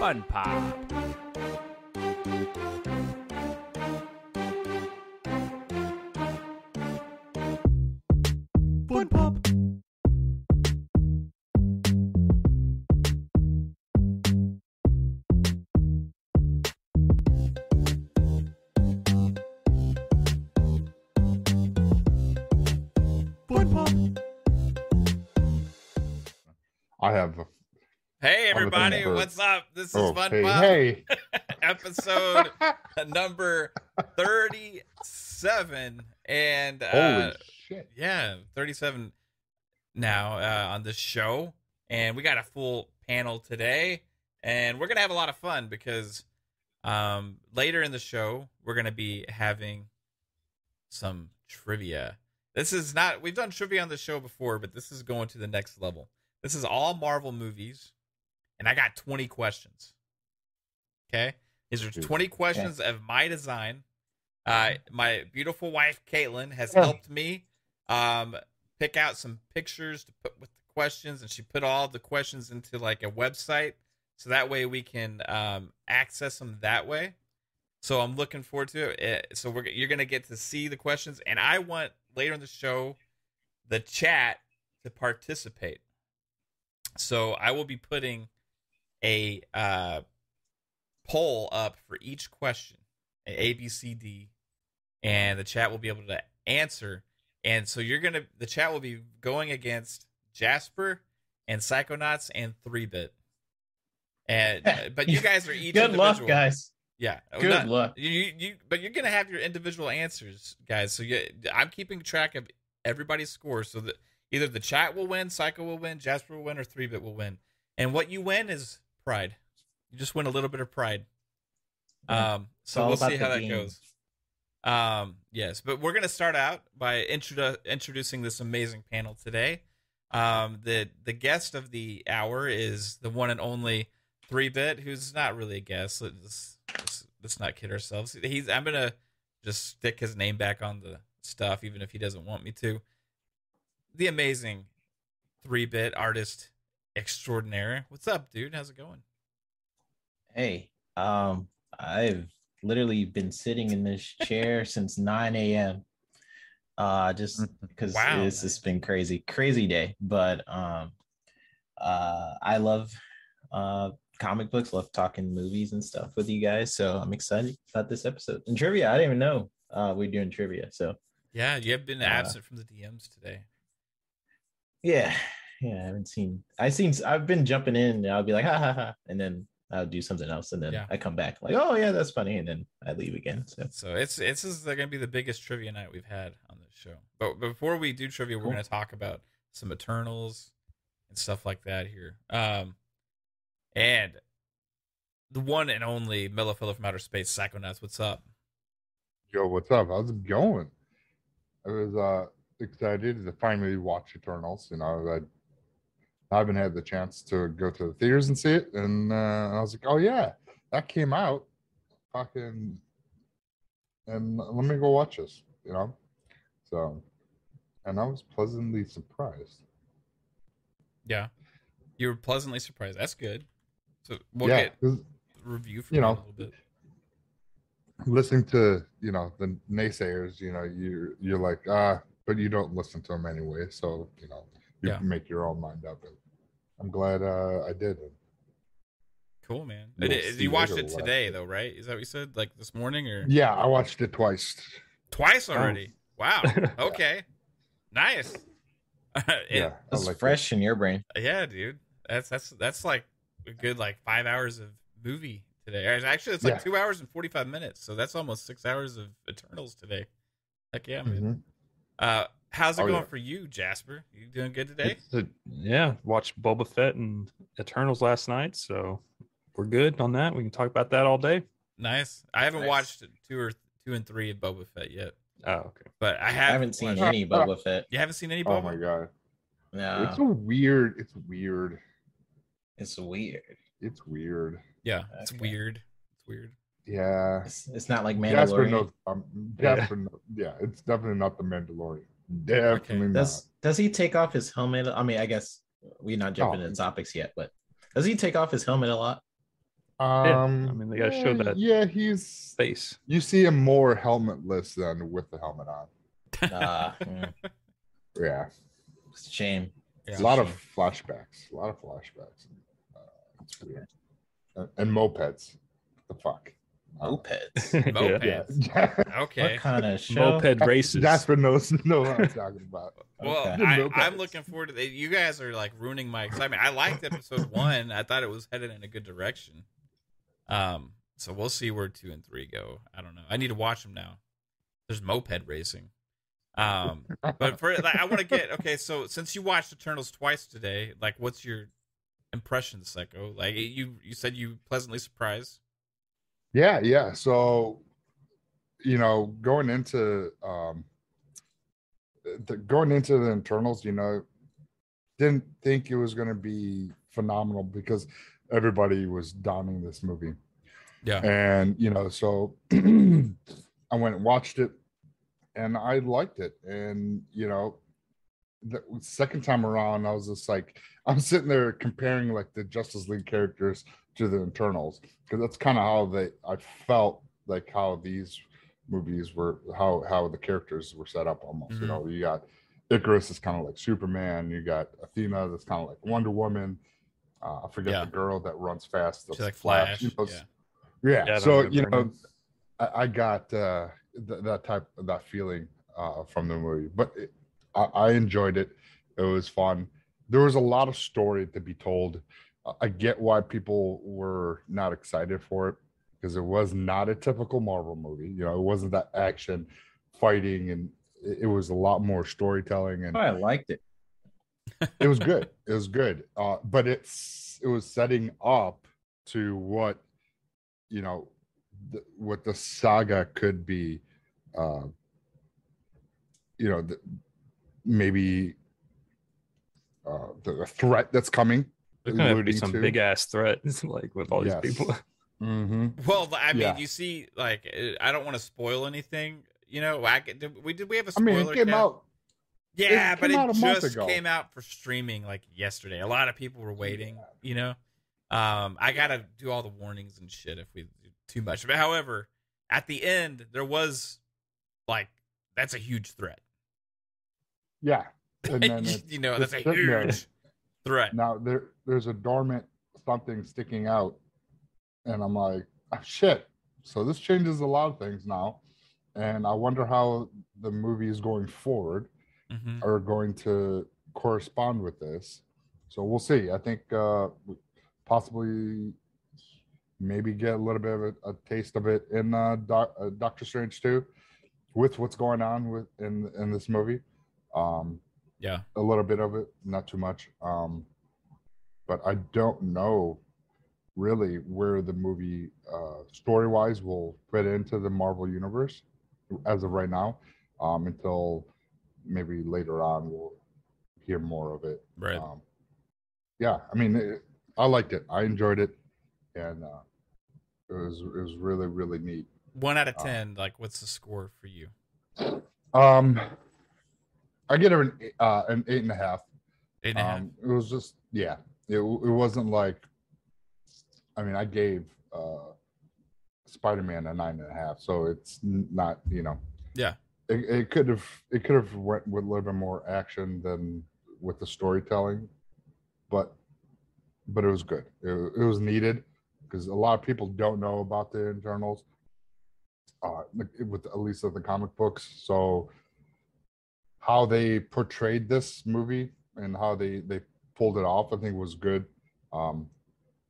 Fun Pop. Up? This is Fun Pop hey. episode number 37 and uh shit. yeah, 37 now uh on this show and we got a full panel today and we're going to have a lot of fun because um later in the show we're going to be having some trivia. This is not we've done trivia on the show before, but this is going to the next level. This is all Marvel movies and I got 20 questions. Okay? These are 20 questions of my design. Uh, my beautiful wife Caitlin has Oh. helped me um, pick out some pictures to put with the questions, and she put all the questions into like a website, so that way we can um, access them that way. So I'm looking forward to it. Uh, So we're you're gonna get to see the questions, and I want later in the show the chat to participate. So I will be putting a uh, poll up for each question, a A, B, C, D, and the chat will be able to answer. And so you're gonna, the chat will be going against Jasper and Psychonauts and Three Bit. And but you guys are each Good luck, guys. Yeah, Good not- luck. You, you, you, but you're gonna have your individual answers, guys. So you, I'm keeping track of everybody's scores, so that either the chat will win, Psycho will win, Jasper will win, or Three Bit will win. And what you win is pride. You just win a little bit of pride. Yeah. Um, so we'll see how that game. goes. Um, yes, but we're gonna start out by introdu- introducing this amazing panel today. Um, the the guest of the hour is the one and only Three Bit, who's not really a guest. Let's, let's, let's not kid ourselves. He's I'm gonna just stick his name back on the stuff, even if he doesn't want me to. The amazing Three Bit artist extraordinaire. What's up, dude? How's it going? Hey, um, I've literally been sitting in this chair since 9 a.m. Uh, just because Wow. it's just been crazy, crazy day. But um, uh, I love uh comic books, love talking movies and stuff with you guys. So I'm excited about this episode. And trivia, I didn't even know uh we're doing trivia. So Yeah, you have been Uh, absent from the DMs today. yeah, yeah, I haven't seen. I seen. I've been jumping in. And I'll be like, ha ha ha, and then I'll do something else, and then Yeah. I come back like, oh yeah, that's funny, and then I leave again. So So it's it's this is going to be the biggest trivia night we've had on this show. But before we do trivia, we're going to talk about some Eternals and stuff like that here. Um, and the one and only Mellow Fellow from Outer Space, Psychonauts. What's up? Yo, what's up? How's it going? I was uh excited to finally watch Eternals. You know, I haven't had the chance to go to the theaters and see it, and uh, I was like, oh yeah, that came out. Fucking, and let me go watch this. You know, so, and I was pleasantly surprised. Yeah, you were pleasantly surprised. That's good. So we'll yeah, get review from you know, a little bit. listening to you know the naysayers, you know, you you're like ah, but you don't listen to them anyway. So you know, you Yeah. make your own mind up. And I'm glad uh, I did. Cool, man. We'll It- it- you watched it today, though, right? Is that what you said? Like this morning or Yeah, I watched it twice. twice Oh. already? Wow. Okay. Nice. Yeah, yeah. I that's liked it. fresh in your brain. yeah, dude. That's that's that's like a good like five hours of movie today. Or Actually, it's like Yeah. two hours and forty five minutes. So that's almost six hours of Eternals today. Heck yeah, man. Mhm. Uh, how's it Oh, going yeah. for you, Jasper? You doing good today? A- yeah, watched Boba Fett and Eternals last night, so we're good on that. We can talk about that all day. Nice. I haven't Nice. watched two or two and three of Boba Fett yet, Oh, okay. but I I have. haven't seen watched- any Boba Fett. You haven't seen any Boba? Oh my god, No, it's a weird. It's weird. it's weird. It's weird. Yeah, it's Okay. weird. It's weird. Yeah. It's, it's not like Jasper Mandalorian. knows. Um, Yeah. Jasper, yeah, it's definitely not the Mandalorian. Definitely not. Does does he take off his helmet? I mean, I guess we're not jumping Oh. into topics yet, but does he take off his helmet a lot? Um, I mean, they gotta show that- Yeah, he's. Face. You see him more helmetless than with the helmet on. Mm, Yeah, it's a shame. Yeah. a lot of flashbacks. A lot of flashbacks. Uh, it's weird. And, and mopeds. What the fuck? Mopeds. yeah. Mopeds. Yeah. Okay. What kind of show? Moped races. Jasper knows know what I'm talking about. Well, Okay. I, I'm looking forward to that. You guys are like ruining my excitement. I liked episode one. I thought it was headed in a good direction. Um, so we'll see where two and three go. I don't know. I need to watch them now. There's moped racing. Um, but for like, I want to get okay. So since you watched Eternals twice today, like, what's your impression, Psycho? Like, you you said you pleasantly surprised. Yeah, yeah. So, you know, going into um the, going into the internals, you know, didn't think it was going to be phenomenal because everybody was downing this movie. Yeah. And, you know, so I went and watched it and I liked it. And, you know, the second time around, I was just like, I'm sitting there comparing like the Justice League characters to the internals because that's kind of how they I felt like how these movies were how how the characters were set up almost. Mhm. You know, you got Ikaris is kind of like Superman, you got Athena that's kind of like Wonder Woman. Uh, I forget Yeah. the girl that runs fast. She's that's like Flash. you know, yeah. yeah. Yeah, so you know. I, I got uh, th- that type that feeling uh, from the movie, but it, I, I enjoyed it. It was fun. There was a lot of story to be told. I get why people were not excited for it because it was not a typical Marvel movie. You know, it wasn't that action, fighting, and it, was a lot more storytelling and Oh, I liked it. it was good. It was good. Uh, but it's it was setting up to what you know what the saga could be. Uh, you know, the, maybe uh, the, the threat that's coming. There's gonna be some big ass threats, like with all Yes. these people. Mm-hmm. Well, I mean, Yeah. you see, like, uh, I don't want to spoil anything. You know, I did we did we have a spoiler? I mean, it came cast? out. Yeah, it but came it a month just ago. came out for streaming like yesterday. A lot of people were waiting. You know, um, I gotta do all the warnings and shit if we do too much. But however, at the end, there was like that's a huge threat. Yeah, and then you know, that's a sitting there. huge threat. Now there there's a dormant something sticking out, and I'm like, oh, shit. So this changes a lot of things now, and I wonder how the movies going forward Mhm. are going to correspond with this. So we'll see. I think uh, possibly maybe get a little bit of a, a taste of it in uh, Doc, uh, Doctor Strange too, with what's going on with in in this movie. Um, Yeah, a little bit of it, not too much. Um, but I don't know really where the movie uh, story wise will fit into the Marvel universe as of right now. Um, until maybe later on we'll hear more of it. right. Um, yeah, I mean, it, I liked it. I enjoyed it, and uh, it was it was really really neat. One out of uh, ten. Like, what's the score for you? Um, I get her an uh, an eight and a half. Eight and a half. um, it was just yeah it, it wasn't like i mean i gave uh spider-man a nine and a half so it's not you know Yeah. it, it could have it could have went with a little bit more action than with the storytelling but but it was good it, it was needed because a lot of people don't know about the internals uh with at least of the comic books so how they portrayed this movie and how they they pulled it off i think was good. Um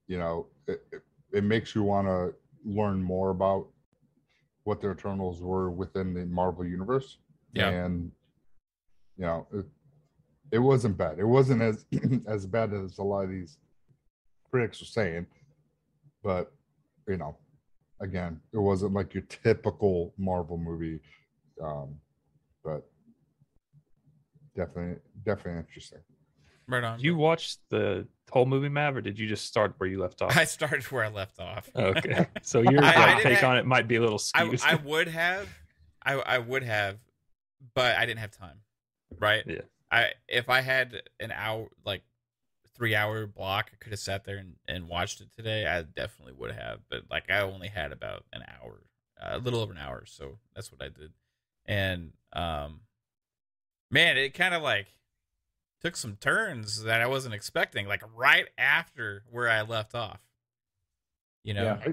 you know it, it, it makes you want to learn more about what the eternals were within the marvel universe. Yeah. and you know it, it wasn't bad. It wasn't as as bad as a lot of these critics are saying. But you know again it wasn't like your typical marvel movie. Um but definitely definitely interesting Right on. Did you watch the whole movie, Mav, or did you just start where you left off? I started where I left off. okay, so your I- I like, didn't take have- on it might be a little I, skewed. I would have, I I would have, but I didn't have time. Right. Yeah. I if I had an hour, like three hour block, I could have sat there and, and watched it today. I definitely would have, but like I only had about an hour, a little over an hour, so that's what I did. And um, man, it kind of like took some turns that I wasn't expecting, like right after where I left off. You know, Yeah.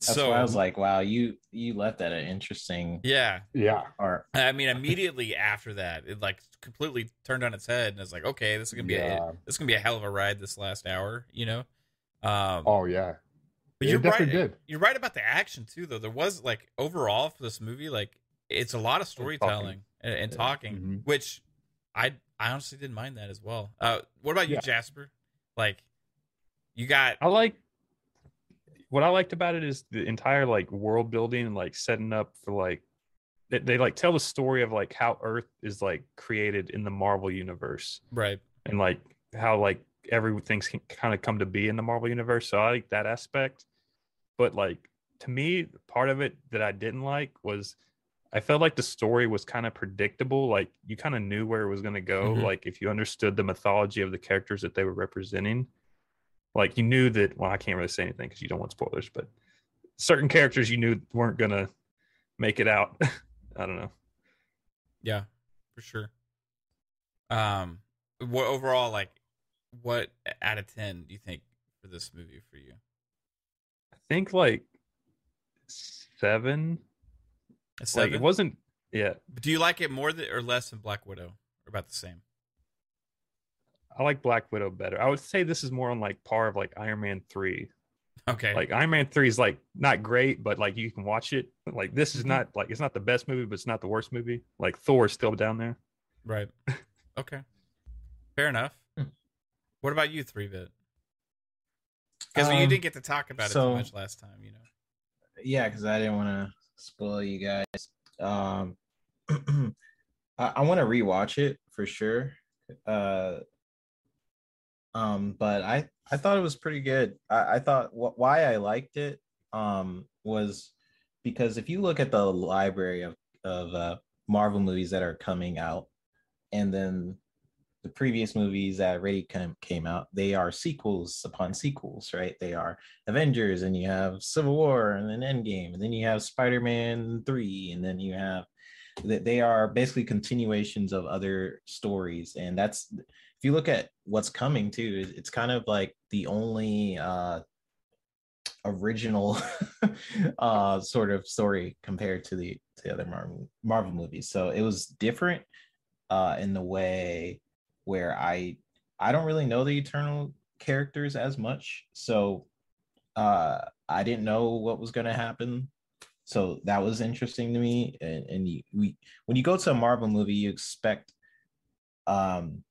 That's so why I was like, wow, you you left at an interesting yeah, Yeah. part. I mean, immediately after that, it like completely turned on its head, and it's like, okay, this is gonna be Yeah. a, this is gonna be a hell of a ride this last hour, you know. Um, Oh yeah. but it you're right. did. You're right about the action too, though. There was like overall for this movie, like it's a lot of storytelling and, and Yeah. talking, Mhm. which I I honestly didn't mind that as well. Uh, what about you, Yeah. Jasper? Like, you got I like what I liked about it is the entire like world building and like setting up for like they, they like tell the story of like how Earth is like created in the Marvel universe right. and like how like everything's can kind of come to be in the Marvel universe. So I like that aspect. But like to me, part of it that I didn't like was I felt like the story was kind of predictable. Like you kind of knew where it was going to go. Mhm. Like if you understood the mythology of the characters that they were representing, like you knew that. Well, I can't really say anything because you don't want spoilers, but certain characters you knew weren't going to make it out. I don't know. Yeah, for sure. Um, what overall, like, what out of ten do you think for this movie for you? I think like seven. A Like it wasn't. Yeah, Do you like it more than, or less than Black Widow, or about the same? I like Black Widow better. I would say this is more on like par of like Iron Man three. Okay, Like Iron Man three is like not great, but like you can watch it. Like this is Mhm. not like it's not the best movie, but it's not the worst movie. Like Thor is still down there. right. Okay, fair enough. Hmm. What about you, three bit? Because you Um, didn't get to talk about it so- too much last time, you know. yeah because i didn't want to spoil you guys. Um i, I want to rewatch it for sure. Uh um but i i thought it was pretty good. I, I thought wh- why i liked it um was because if you look at the library of of uh marvel movies that are coming out and then the previous movies that already came, came out they are sequels upon sequels right they are Avengers, and you have Civil War, and then Endgame, and then you have Spider Man 3, and then you have that they are basically continuations of other stories. And that's if you look at what's coming too, it's kind of like the only uh original uh sort of story compared to the to the other Marvel Marvel movies. So it was different uh in the way where I I don't really know the Eternal characters as much. So uh i didn't know what was going to happen. So that was interesting to me. And, and you, we when you go to a marvel movie you expect um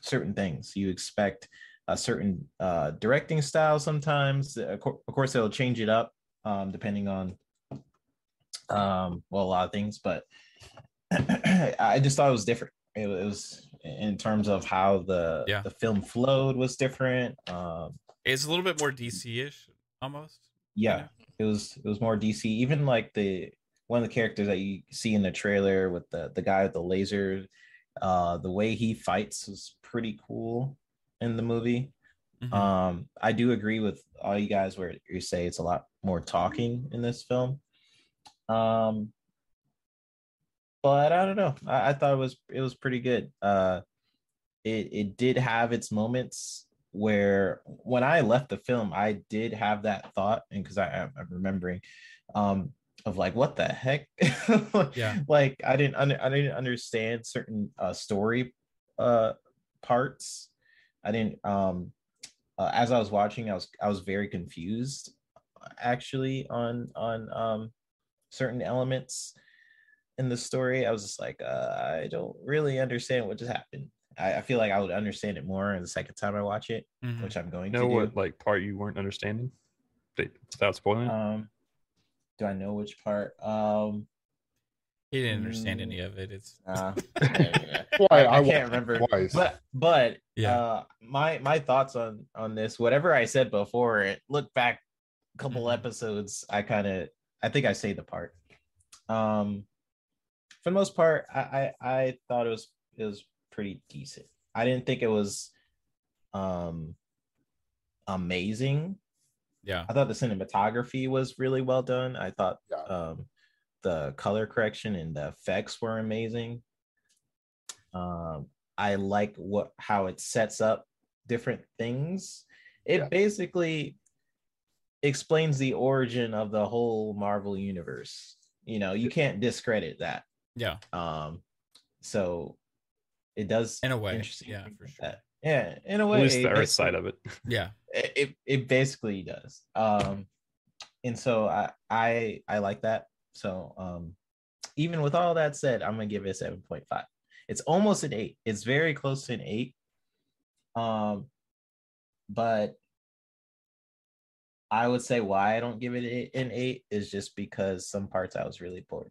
certain things. You expect a certain uh directing style sometimes. Of course they'll change it up um depending on um well a lot of things but i just thought it was different. It, was in terms of how the Yeah. the film flowed was different um It's a little bit more DC ish, almost. yeah know? it was it was more dc even like the one of the characters that you see in the trailer with the the guy with the laser uh the way he fights was pretty cool in the movie Mhm. um i do agree with all you guys where you say it's a lot more talking in this film um but i don't know. I, I thought it was it was pretty good. Uh it it did have its moments where when i left the film i did have that thought and because i i'm remembering um of like what the heck? Yeah. like i didn't under, i didn't understand certain uh story uh parts. I didn't um uh, as i was watching i was i was very confused actually on on um certain elements in the story i was just like uh, i don't really understand what just happened I, I feel like i would understand it more the second time i watch it Mhm. which i'm going know to do what like part you weren't understanding That- without spoiling um do i know which part um He didn't understand Mm. any of it. It's uh, yeah, Why I, I can't remember twice. but but yeah. uh my my thoughts on on this whatever i said before it look back a couple Mhm. episodes i kind of i think i say the part um for the most part I, I i thought it was it was pretty decent i didn't think it was um amazing. Yeah. I thought the cinematography was really well done. I thought Yeah. um, the color correction and the effects were amazing. Um, I like what how it sets up different things. It Yeah. basically explains the origin of the whole Marvel universe. You know, you can't discredit that. Yeah. Um, so it does In a way, interesting yeah, for sure. that. Yeah, in a At way, least the Earth side of it. Yeah. it, it it basically does um and so i i i like that so um even with all that said i'm gonna give it a 7.5 it's almost an 8 it's very close to an 8 um but i would say why i don't give it an 8 is just because some parts i was really bored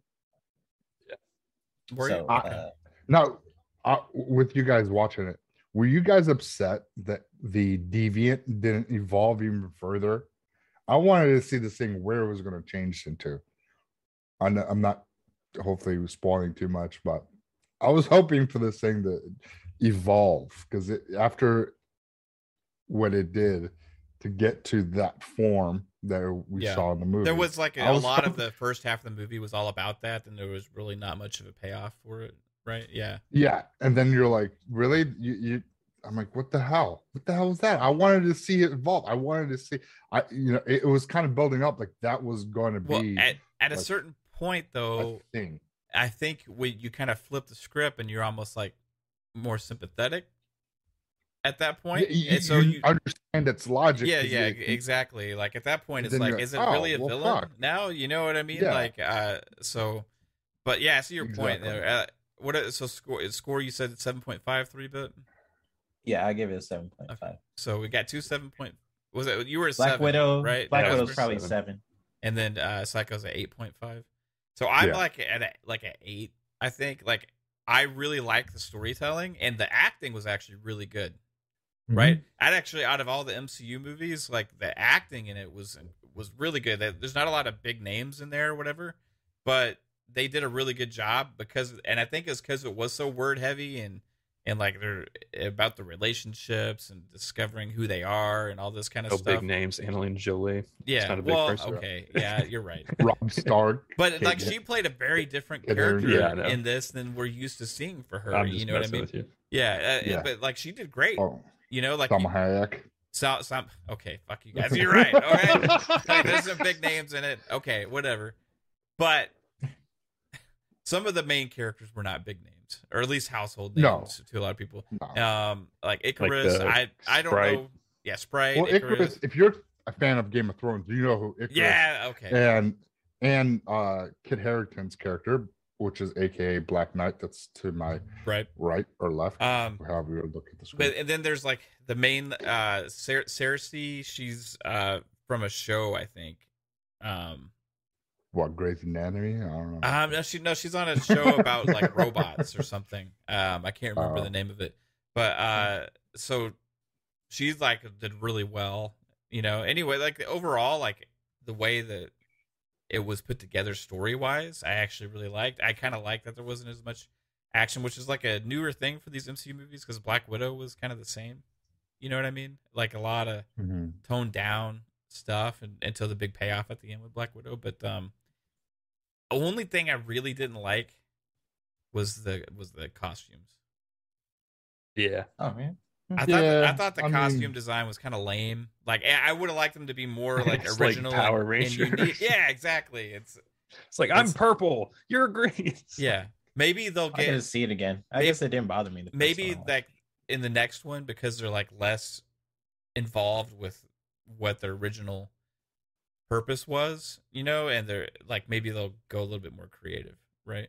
Were so Okay. uh, Now, uh, with you guys watching it, were you guys upset that the deviant didn't evolve even further? I wanted to see this thing where it was going to change into. I'm not, I'm not hopefully spoiling too much, but I was hoping for this thing to evolve because it, after what it did to get to that form that we Yeah. saw in the movie, there was like a was lot of the first half of the movie was all about that, and there was really not much of a payoff for it, right? Yeah. Yeah, and then you're like, really? You, you I'm like, what the hell? What the hell was that? I wanted to see it evolve. I wanted to see. I, you know, it, it was kind of building up like that was going to Well, be at at a certain point, a though, thing. I think when you kind of flip the script and you're almost like more sympathetic at that point, Y- y- and so you you, understand its logic. yeah, 'cause yeah, it- exactly. Like at that point, it's like, is it like, really a "Oh, well, villain fuck." now? You know what I mean? Yeah. Like, uh, so, but yeah, I see your point there. Uh, what? uh, So score score you said seven point five three bit. yeah i give it a 7.5 So we got two seven point. Was it you were a black seven, widow right? black Yeah, widow's probably seven. 7 and then uh Psycho's at eight point five. So I'm Yeah. like at a, like an eight. I think like I really like the storytelling and the acting was actually really good. Mm-hmm. Right? I'd actually out of all the MCU movies, like the acting in it was was really good. There- There's not a lot of big names in there or whatever, but they did a really good job because and I think it's because it was so word heavy and and like they're about the relationships and discovering who they are and all this kind of No stuff. big names, Angelina Jolie. Yeah, not a well, person. okay, yeah, you're right. Robb Stark. But like she played a very different character Yeah, in this than we're used to seeing for her. I'm You know what I mean? with you. Yeah, uh, Yeah. but like she did great. Oh, You know, like Salma you- Hayek. so, some okay, fuck you guys. You're right. All right, like, there's some big names in it. Okay, whatever. But some of the main characters were not big names, or at least household names No. to a lot of people. No. Um, like Ikaris. the I I don't Sprite. know. Yeah, Sprite. well, Ikaris. Ikaris. If you're a fan of Game of Thrones, you know who Ikaris. Yeah. Okay. And and uh Kit Harington's character, which is AKA Black Knight, that's to my Right. right or left, Um. however you look at the screen. But and then there's like the main uh Cer- Sersi, she's uh from a show, I think. Um what Grey's Anatomy? I don't know. um no, she no, she's on a show about like robots or something. Um I can't remember Oh. the name of it. But uh so she's like did really well, you know. Anyway, like overall like the way that it was put together story wise, I actually really liked. I kind of liked that there wasn't as much action, which is like a newer thing for these MCU movies because Black Widow was kind of the same. You know what I mean? Like a lot of Mhm. toned down stuff and, until the big payoff at the end with Black Widow. But um, only thing I really didn't like was the was the costumes. Yeah. oh man I thought I thought the I costume mean- design was kind of lame. Like I I would have liked them to be more like It's like original Power and- and Rangers. Yeah, exactly. It's It's like I'm purple. You're green. yeah. Maybe they'll I gotta see it again. I Maybe- guess it didn't bother me. The maybe one I watched. like in the next one because they're like less involved with what their original purpose was, you know, and they're like maybe they'll go a little bit more creative, right?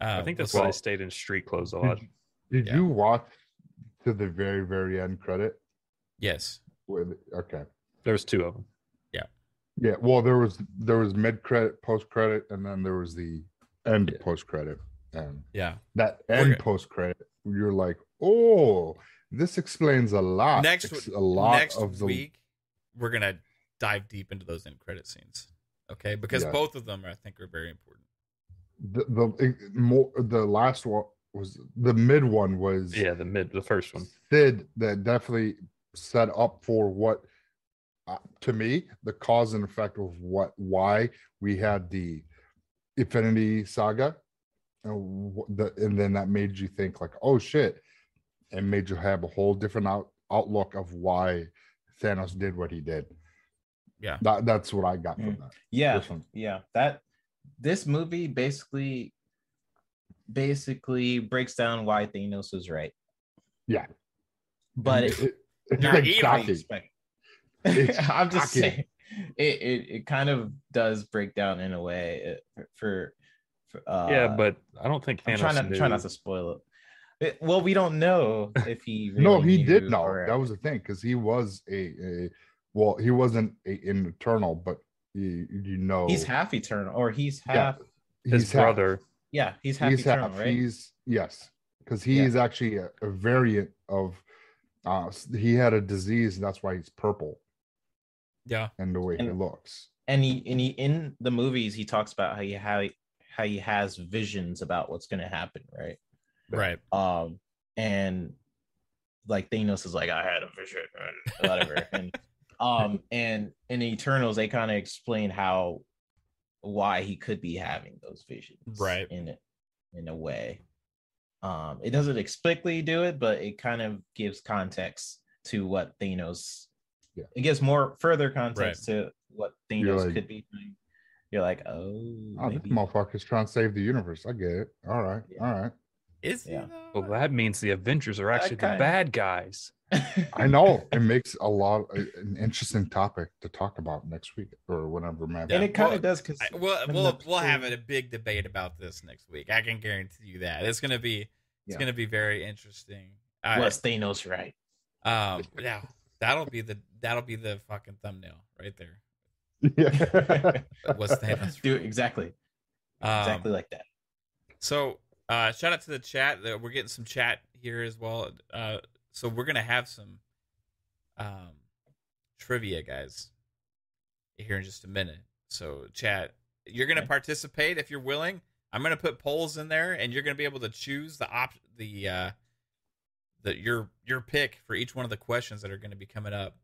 Um, I think that's we'll why they see. stayed in street clothes a lot. Did, did Yeah. you watch to the very very end credit? Yes. With okay, There's two of them. yeah. Yeah well, there was there was mid credit, post credit, and then there was the end Yeah. post credit, and Yeah. that end post credit, you're like, oh, this explains a lot. next Ex- w- a lot next of the week we're gonna dive deep into those end credit scenes. Okay, because Yeah. both of them I think are very important. the the eh, more the last one was the mid one was Yeah, the mid, the first one. Sid that definitely set up for what uh, to me, the cause and effect of what why we had the Infinity Saga, and, wh- the, and then that made you think like, oh shit, and made you have a whole different out, outlook of why Thanos did what he did. Yeah. that, that's what I got from Mm. that. Yeah, yeah. That this movie basically basically breaks down why Thanos was right. Yeah. But it, it, it's You're like. It's I'm just shocking. saying, it, it it kind of does break down in a way uh, for, for uh, yeah, but I don't think Thanos I'm trying not knew. try not to spoil it. It- Well, we don't know if he. no, really he did knew know. or- That was the thing because he was a, a well, he wasn't a, an eternal, but you, you know, He's half eternal, or he's Yeah, half. his half- brother. Yeah, he's half he's eternal, half. right? He's yes, because he Yeah. is actually a, a variant of. Uh, he had a disease, and that's why he's purple Yeah. and the way he looks. and he and he in the movies he talks about how he how he, how he has visions about what's going to happen, right? Right. Um, and like Thanos is like, I had a vision, and whatever, and um, and in Eternals they kind of explain how why he could be having those visions, Right. In it, in a way, um, it doesn't explicitly do it, but it kind of gives context to what Thanos. Yeah. It gives more further context to what You're Thanos like- could be doing. You're like, oh, Oh, this motherfucker's trying to save the universe. I get it. All right, Yeah. all right. Is he Yeah. Well, that means the Avengers are actually the kinda- bad guys. I know it makes a lot an interesting topic to talk about next week or whenever, man. and it kind Well, of does because I, we'll we'll we'll have a big debate about this next week. I can guarantee you that it's gonna be it's Yeah. gonna be very interesting. I, was Thanos right? um, yeah, that'll be the that'll be the fucking thumbnail right there. yeah. Was Thanos Do it exactly, Um, exactly like that. So, uh, shout out to the chat. Uh, We're getting some chat here as well. Uh, so we're gonna have some um, trivia, guys, here in just a minute. So, chat, you're gonna Okay. participate if you're willing. I'm gonna put polls in there, and you're gonna be able to choose the op the uh, the your your pick for each one of the questions that are gonna be coming up,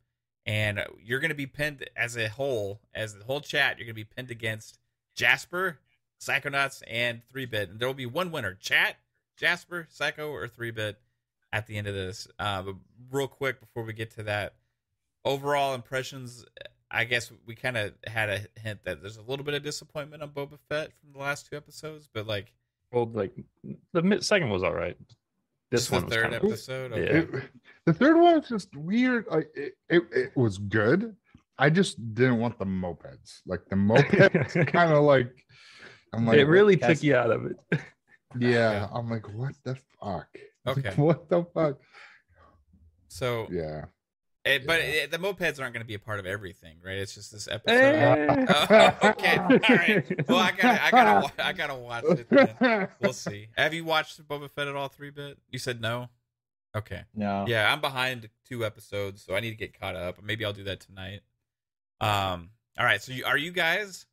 and you're gonna be pinned as a whole, as the whole chat. You're gonna be pinned against Jasper, Psychonauts, and Three Bit. And there will be one winner: Chat, Jasper, Psycho, or Three Bit at the end of this. Uh, but real quick before we get to that, overall impressions. I guess we kind of had a hint that there's a little bit of disappointment on Boba Fett from the last two episodes, but like Well, like the mid- second was all right. This just one the was third kind of, episode. yeah. Okay. It- the third one was just weird. Like it, it, it was good. I just didn't want the mopeds. Like the mopeds, kind of like. I'm like, it really took you out of it. yeah. Yeah. I'm like, what the fuck? Okay. what the fuck? So, Yeah. it, but Yeah. it, the mopeds aren't going to be a part of everything, right? It's just this episode. Eh. Oh, okay. All right. Well, I gotta, I gotta, I gotta watch it. Then. We'll see. Have you watched Boba Fett at all? Three bit? You said no. Okay. No, Yeah, I'm behind two episodes, so I need to get caught up. Maybe I'll do that tonight. Um. All right. So, you, are you guys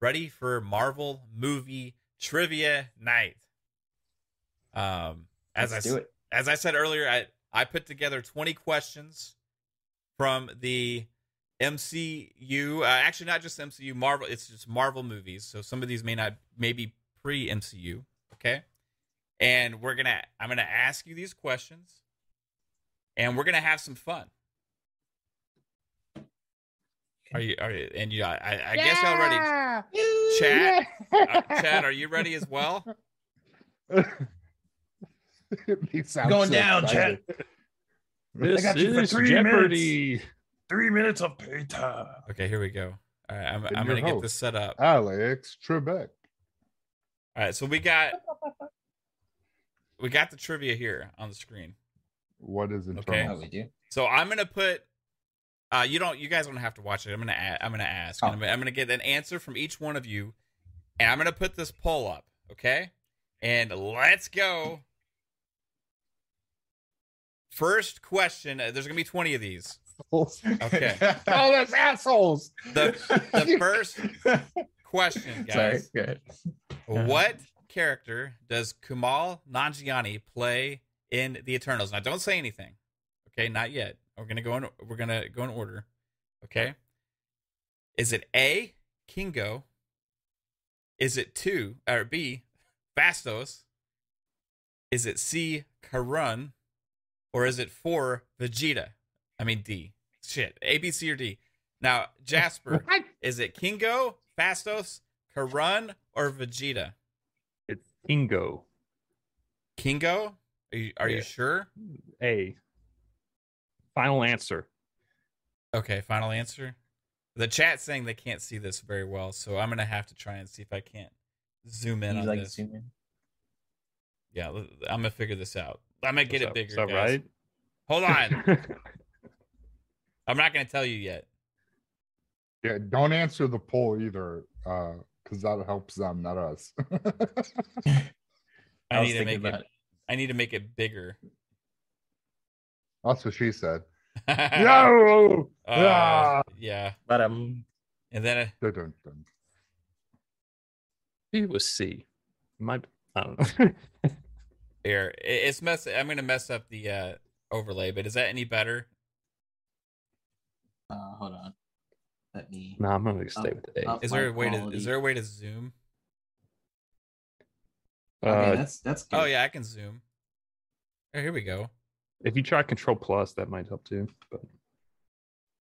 ready for Marvel movie trivia night? Um. As let's I do it. as I said earlier, I I put together 20 questions from the MCU. Uh, actually, not just MCU, Marvel. It's just Marvel movies. So some of these may not, maybe pre MCU. Okay, and we're gonna, I'm gonna ask you these questions, and we're gonna have some fun. Are you? Are you? And you? I, I I guess y'all ready? Chat, uh, Chad, are you ready as well? He sounds Going so down, excited. This got you for is three Jeopardy. Three minutes of playtime. Okay, here we go. All right, I'm, I'm gonna get this set up. Alex Trebek. All right, so we got we got the trivia here on the screen. What is Okay. internal? Oh, we do. So I'm gonna put. Uh, you don't. You guys don't have to watch it. I'm gonna. A- I'm gonna ask. and Oh. I'm, gonna- I'm gonna get an answer from each one of you, and I'm gonna put this poll up. Okay, and let's go. First question. uh, There's gonna be 20 of these. Okay. oh, that's assholes. The the first question, Sorry. guys. Good. What character does Kumail Nanjiani play in the Eternals? Now, don't say anything. Okay, not yet. We're gonna go in. We're gonna go in order. Okay. Is it A, Kingo? Is it two or B, Phastos? Is it C, Karun? Or is it for Vegeta? I mean D. Shit. A, B, C, or D. Now, Jasper, What? is it Kingo, Phastos, Karun, or Vegeta? It's Kingo. Kingo? Are you are you sure? A. Final answer. Okay, final answer. The chat's saying they can't see this very well, so I'm gonna have to try and see if I can't zoom in You on like this. zoom in? Yeah, I'm gonna figure this out. I'm gonna get Is it that- bigger. Is that guys. right? Hold on. I'm not gonna tell you yet. Yeah, don't answer the poll either, because that helps them, not us. I, was need to thinking make it. about I need to make it bigger. That's what she said. no. No. Ah. yeah, But um, and then uh, Dun, dun, dun. It was C. My, I don't know. Here it's mess. I'm gonna mess up the uh, overlay, but is that any better? uh, hold on. Let me. no, I'm gonna stay Up- with the A. Is there a my way to? Is there a way to zoom? Okay, Uh, that's that's good. Oh yeah, I can zoom. Oh, here we go. if you try Control Plus, that might help too. But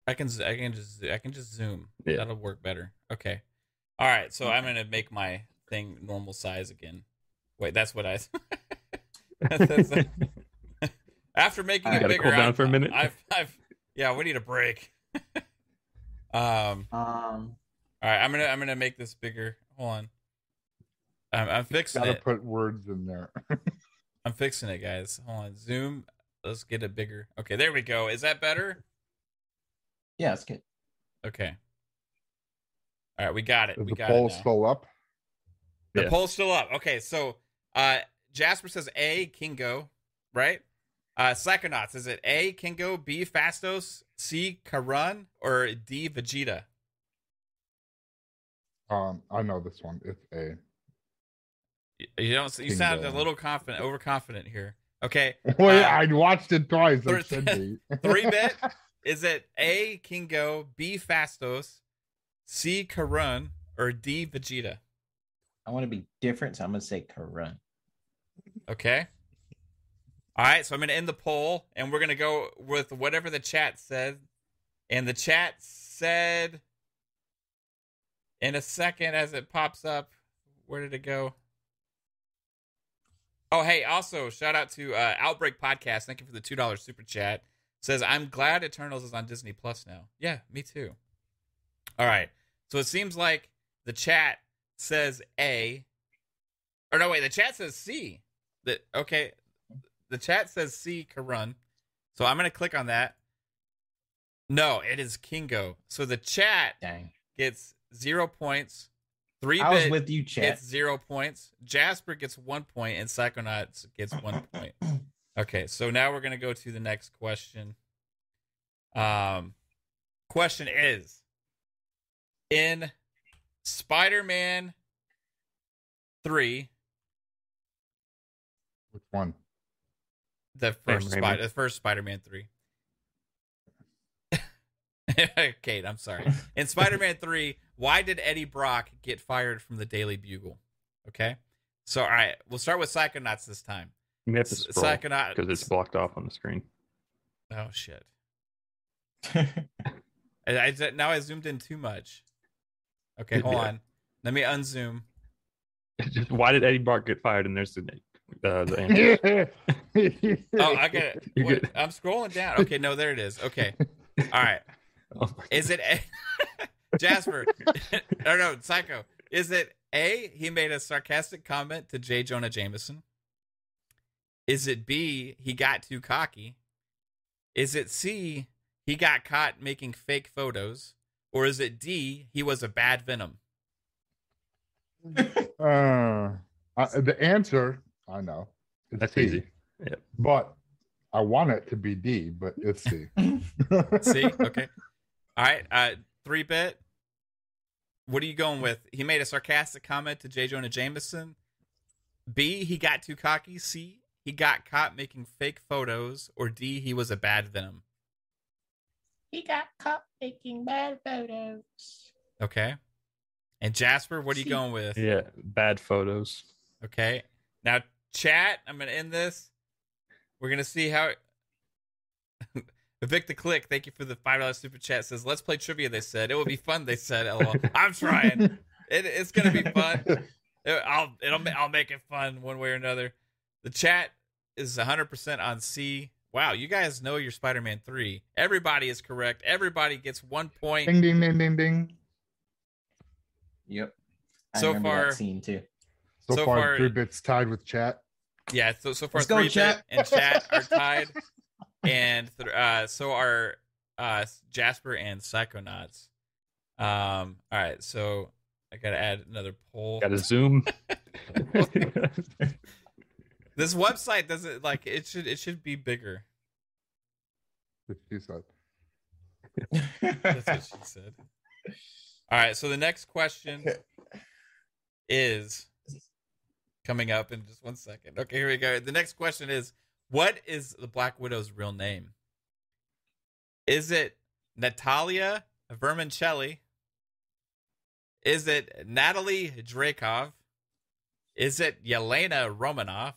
I can I can just I can just zoom. Yeah. That'll work better. Okay. All right, so I'm gonna make my thing normal size again. Wait, that's what I. That's- that's- after making You it gotta bigger, cool down I'm- for a minute? I've, I've, yeah, we need a break. um. Um. All right, I'm gonna I'm gonna make this bigger. Hold on. I'm, I'm fixing Gotta it. put words in there. I'm fixing it, guys. Hold on. Zoom. Let's get it bigger. Okay, there we go. Is that better? Yeah, it's good. Okay. All right, we got it. Is we the got poll it. still up? The Yeah. poll's still up. Okay, so uh Jasper says A, Kingo, right? Uh Psychonauts, is it A, Kingo, B, Phastos, C, Karun, or D, Vegeta? Um, I know this one. It's A. You don't you sound a little confident, overconfident here. Okay. Wait, Uh, I watched it twice. three- It should be. Three bit? Is it A, Kingo, B, Phastos, C, Karun, or D, Vegeta? I want to be different, so I'm gonna say Karun. Okay. All right, so I'm going to end the poll and we're going to go with whatever the chat said. And the chat said in a second as it pops up, where did it go? Oh, hey, also shout out to uh, Outbreak Podcast. Thank you for the $2 super chat. Says, I'm glad Eternals is on Disney Plus now. Yeah, me too. All right. So it seems like the chat says A. Or no, wait, the chat says C. The, okay, the chat says C Karun. So I'm gonna click on that. No, it is Kingo. So the chat Dang. gets zero points. Three I was with you, chat. gets zero points. Jasper gets one point, and Psychonauts gets one point. Okay, so now we're gonna go to the next question. Um, question is in Spider-Man three, one? the first Raimi. Spider, the first Spider-Man three. Kate, I'm sorry. In Spider-Man three, why did Eddie Brock get fired from the Daily Bugle? Okay, so all right, we'll start with Psychonauts this time. You may have to scroll Psychonauts because it's blocked off on the screen. Oh shit! I, I now I zoomed in too much. Okay, hold Yeah. on. Let me unzoom. Just why did Eddie Brock get fired? And there's the uh, the answer. Oh, I got it. You're Wait. I'm scrolling down. Okay, no, there it is. Okay, all right. Oh Is it A- Jasper? or no, Psycho? Is it A? He made a sarcastic comment to J. Jonah Jameson. Is it B? He got too cocky. Is it C? He got caught making fake photos, or is it D? He was a bad Venom. uh, uh, the answer, I know. It's That's C, easy. But I want it to be D, but it's C. C. Okay. All right. Uh, three bit. What are you going with? He made a sarcastic comment to J. Jonah Jameson. B. He got too cocky. C. He got caught making fake photos. Or D. He was a bad Venom. He got caught taking bad photos. Okay. And Jasper, what are you going with? Yeah, bad photos. Okay. Now, chat, I'm going to end this. We're going to see how. Vic the Click, thank you for the $5 super chat. Says, let's play trivia, they said. It will be fun, they said. LOL. I'm trying. It, it's going to be fun. It- I'll, it'll, I'll make it fun one way or another. The chat is 100% on C. Wow, you guys know your Spider Man 3. Everybody is correct. Everybody gets one point. Ding ding ding ding ding. Yep. I So remember far- that scene too. So, So far, far- three bits tied with chat. Yeah, so so far Let's go, three chat. bit and chat are tied, and th- uh, so are uh, Jasper and Psychonauts. Um, all right, so I gotta add another poll. Got to zoom. This website doesn't like it should it should be bigger. She said. That's what she said. All right, so the next question is coming up in just one second. Okay, here we go. The next question is what is the Black Widow's real name? Is it Natalia Vermoncelli? Is it Natalie Drakov? Is it Yelena Romanoff?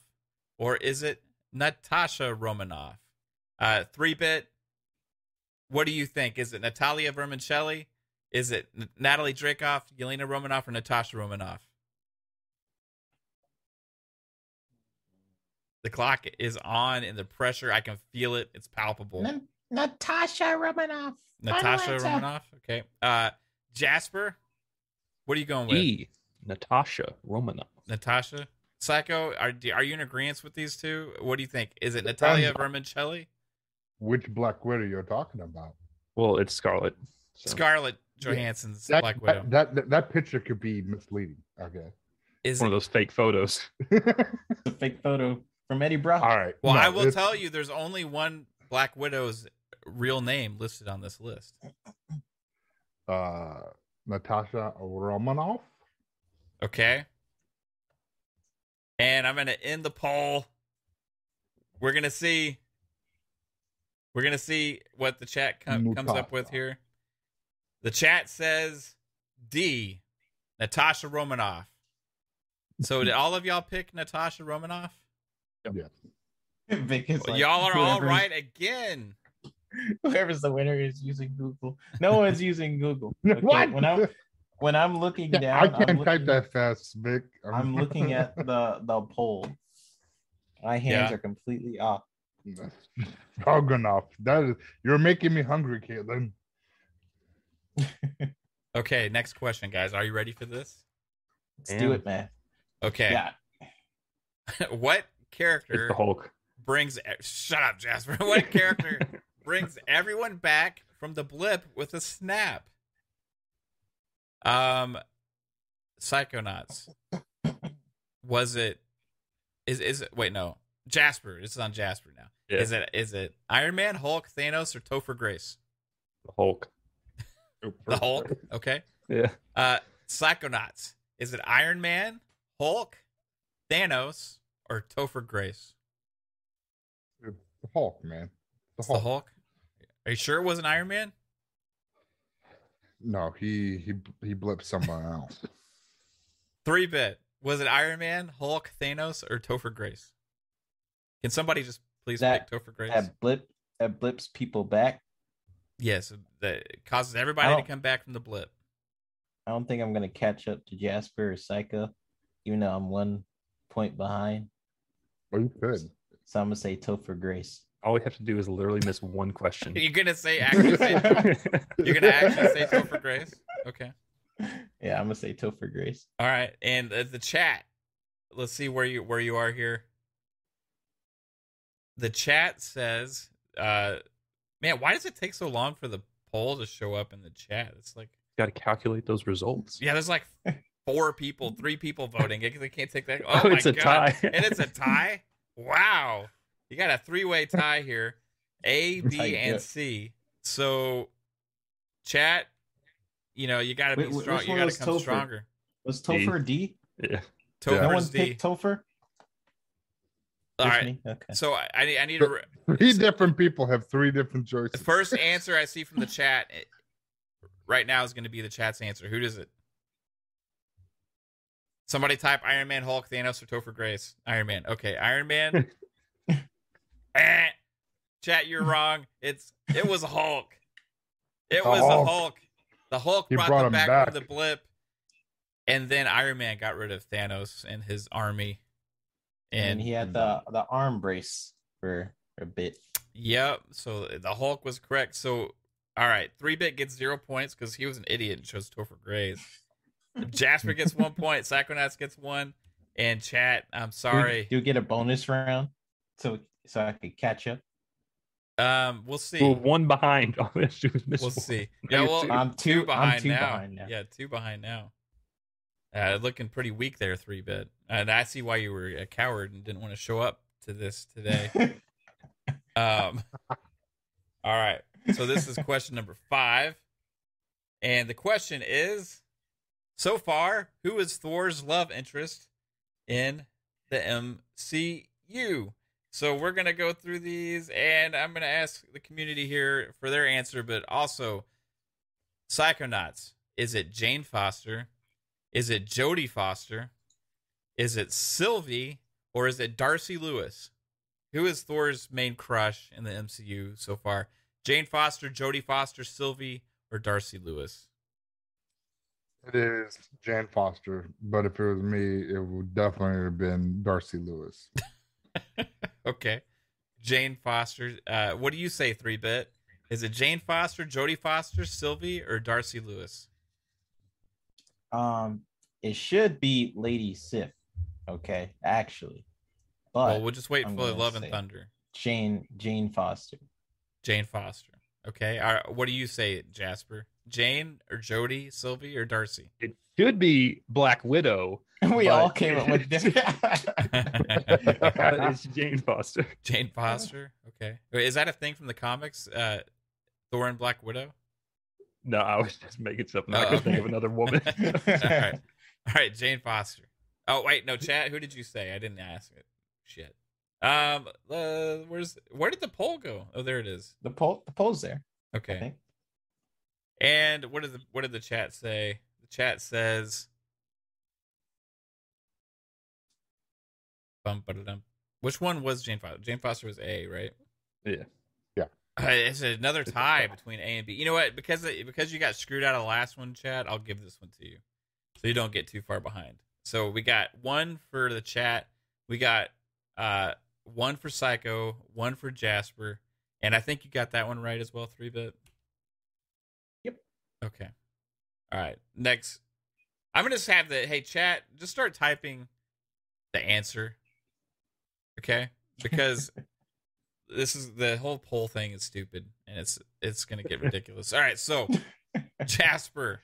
Or is it Natasha Romanoff? Uh, three bit. What do you think? Is it Natalia Vermoncelli? Is it Natalie Drakov, Yelena Romanoff, or Natasha Romanoff? The clock is on, and the pressure I can feel it. It's palpable. N- Natasha Romanoff. Natasha Romanoff. Okay. Uh, Jasper, what are you going with? E. Natasha Romanoff. Natasha. Psycho, are are you in agreement with these two? What do you think? Is it Natalia Depends. Vermoncelli? Which Black Widow are you're talking about? Well, it's Scarlett. so- Scarlett Johansson's That, Black Widow. that, that that picture could be misleading. Okay. Is one it, of those fake photos. It's a fake photo from Eddie Brock. All right. well, No, I will it's- tell you, there's only one Black Widow's real name listed on this list. uh, Natasha Romanoff. Okay. And I'm gonna end the poll. We're gonna see. We're gonna see what the chat com- comes up with here. The chat says D, Natasha Romanoff. So did all of y'all pick Natasha Romanoff? Yes. Vic is Well, like, y'all are all right again. Whoever's the winner is using Google. No one's using Google. Okay, What? When I'm when I'm looking down, I can't I'm type that fast, Vic. I'm looking at the the poll. My hands Yeah. are completely off. Stroganoff. That is, you're making me hungry, Caitlin. Okay, next question, guys. Are you ready for this? Let's Damn. do it, man. Okay. Yeah. what It's character the Hulk. brings shut up jasper. What character brings everyone back from the blip with a snap? Um psychonauts. Was it is is it wait no. Jasper. This is on jasper now. Yeah. is it is it iron man hulk thanos or topher grace? The Hulk. the hulk? Okay. Yeah. uh psychonauts. Is it iron man hulk thanos or topher grace It's the Hulk, man. The It's the Hulk. hulk are you sure it wasn't iron man No, he he he blipped someone else. Three bit. Was it Iron Man, Hulk, Thanos, or Topher Grace? Can somebody just please That- pick Topher Grace? That blip that blips people back. yes, that causes everybody to come back from the blip. I don't think I'm gonna catch up to Jasper or Psycho, even though I'm one point behind. Oh, you could. So I'm gonna say Topher Grace. All we have to do is literally miss one question. You're gonna say actually say you're gonna actually say Topher Grace. Okay. Yeah, I'm gonna say Topher Grace. All right, and uh, the chat. Let's see where you where you are here. The chat says, uh, "Man, why does it take so long for the poll to show up in the chat?" It's like Got to calculate those results. Yeah, there's like four people, three people voting. They they can't take that. Oh, Oh, my it's a God. tie. and it's a tie. Wow, you got a three-way tie here. A, B, Like, and yeah. C. So, chat. You know, you got to be Wait, strong. You got to come Topher? stronger. Was D. Topher D? Yeah. Topher's No one D. picked Topher. All Just right. me? Okay. So I, I need, I need to. re- Three different people have three different choices. The first answer I see from the chat right now is going to be the chat's answer. Who does it? Somebody type Iron Man, Hulk, Thanos, or Topher Grace. Iron Man. Okay, Iron Man. Eh. Chat, you're wrong. It's it was Hulk. It The was a Hulk. Hulk. The Hulk He brought, brought them him back, back. from the blip, and then Iron Man got rid of Thanos and his army. and And he had the the arm brace for a bit. Yep. So the Hulk was correct. So all right, three bit gets zero points because he was an idiot and chose Topher Grace. Jasper gets one point. Psychonauts gets one. And chat, I'm sorry. Do we get a bonus round so so I could catch up? Um, we'll see. We're one behind on this. We'll one. see. Yeah, well, two. I'm two, two, behind, I'm two now. behind now. Yeah, two behind now. Uh, looking pretty weak there, three bit. And I see why you were a coward and didn't want to show up to this today. Um, all right. So this is question number five. And the question is so far, who is Thor's love interest in the MCU? So we're going to go through these and I'm going to ask the community here for their answer, but also Psychonauts. Is it Jane Foster? Is it Jodie Foster? Is it Sylvie? Or is it Darcy Lewis? Who is Thor's main crush in the MCU so far? Jane Foster, Jodie Foster, Sylvie, or Darcy Lewis? It is Jan Foster, but if it was me, it would definitely have been Darcy Lewis. Okay. Jane Foster. Uh, what do you say, 3 bit? Is it Jane Foster, Jodie Foster, Sylvie, or Darcy Lewis? um, it should be Lady Sif. Okay, actually, but well, we'll just wait I'm for gonna Love and say- Thunder. Jane Jane Foster. Jane Foster. Okay. All right. What do you say, Jasper? Jane or Jody, Sylvie, or Darcy? It should be Black Widow. we But- all came up with different. it's Jane Foster. Jane Foster. Okay. Wait, Is that a thing from the comics? Uh, Thor and Black Widow? No, I was just making something. I Oh, couldn't think of another woman. All right. All right. Jane Foster. Oh, wait. No, chat. Who did you say? I didn't ask it. Shit. Um, uh, where's, where did the poll go? Oh, there it is. the poll the poll's there. I Okay. And what did the, what did the chat say? The chat says, bum, which one was Jane Foster? Jane Foster was A, right? Yeah. Uh, it's another tie between A and B. You know what? Because because you got screwed out of the last one, chat. I'll give this one to you, so you don't get too far behind. So we got one for the chat. We got uh one for Psycho, one for Jasper, and I think you got that one right as well. Three bit. Okay. All right. Next, I'm gonna just have the hey chat. Just start typing the answer. Okay, because this is the whole poll thing is stupid and it's it's gonna get ridiculous. All right, so Jasper,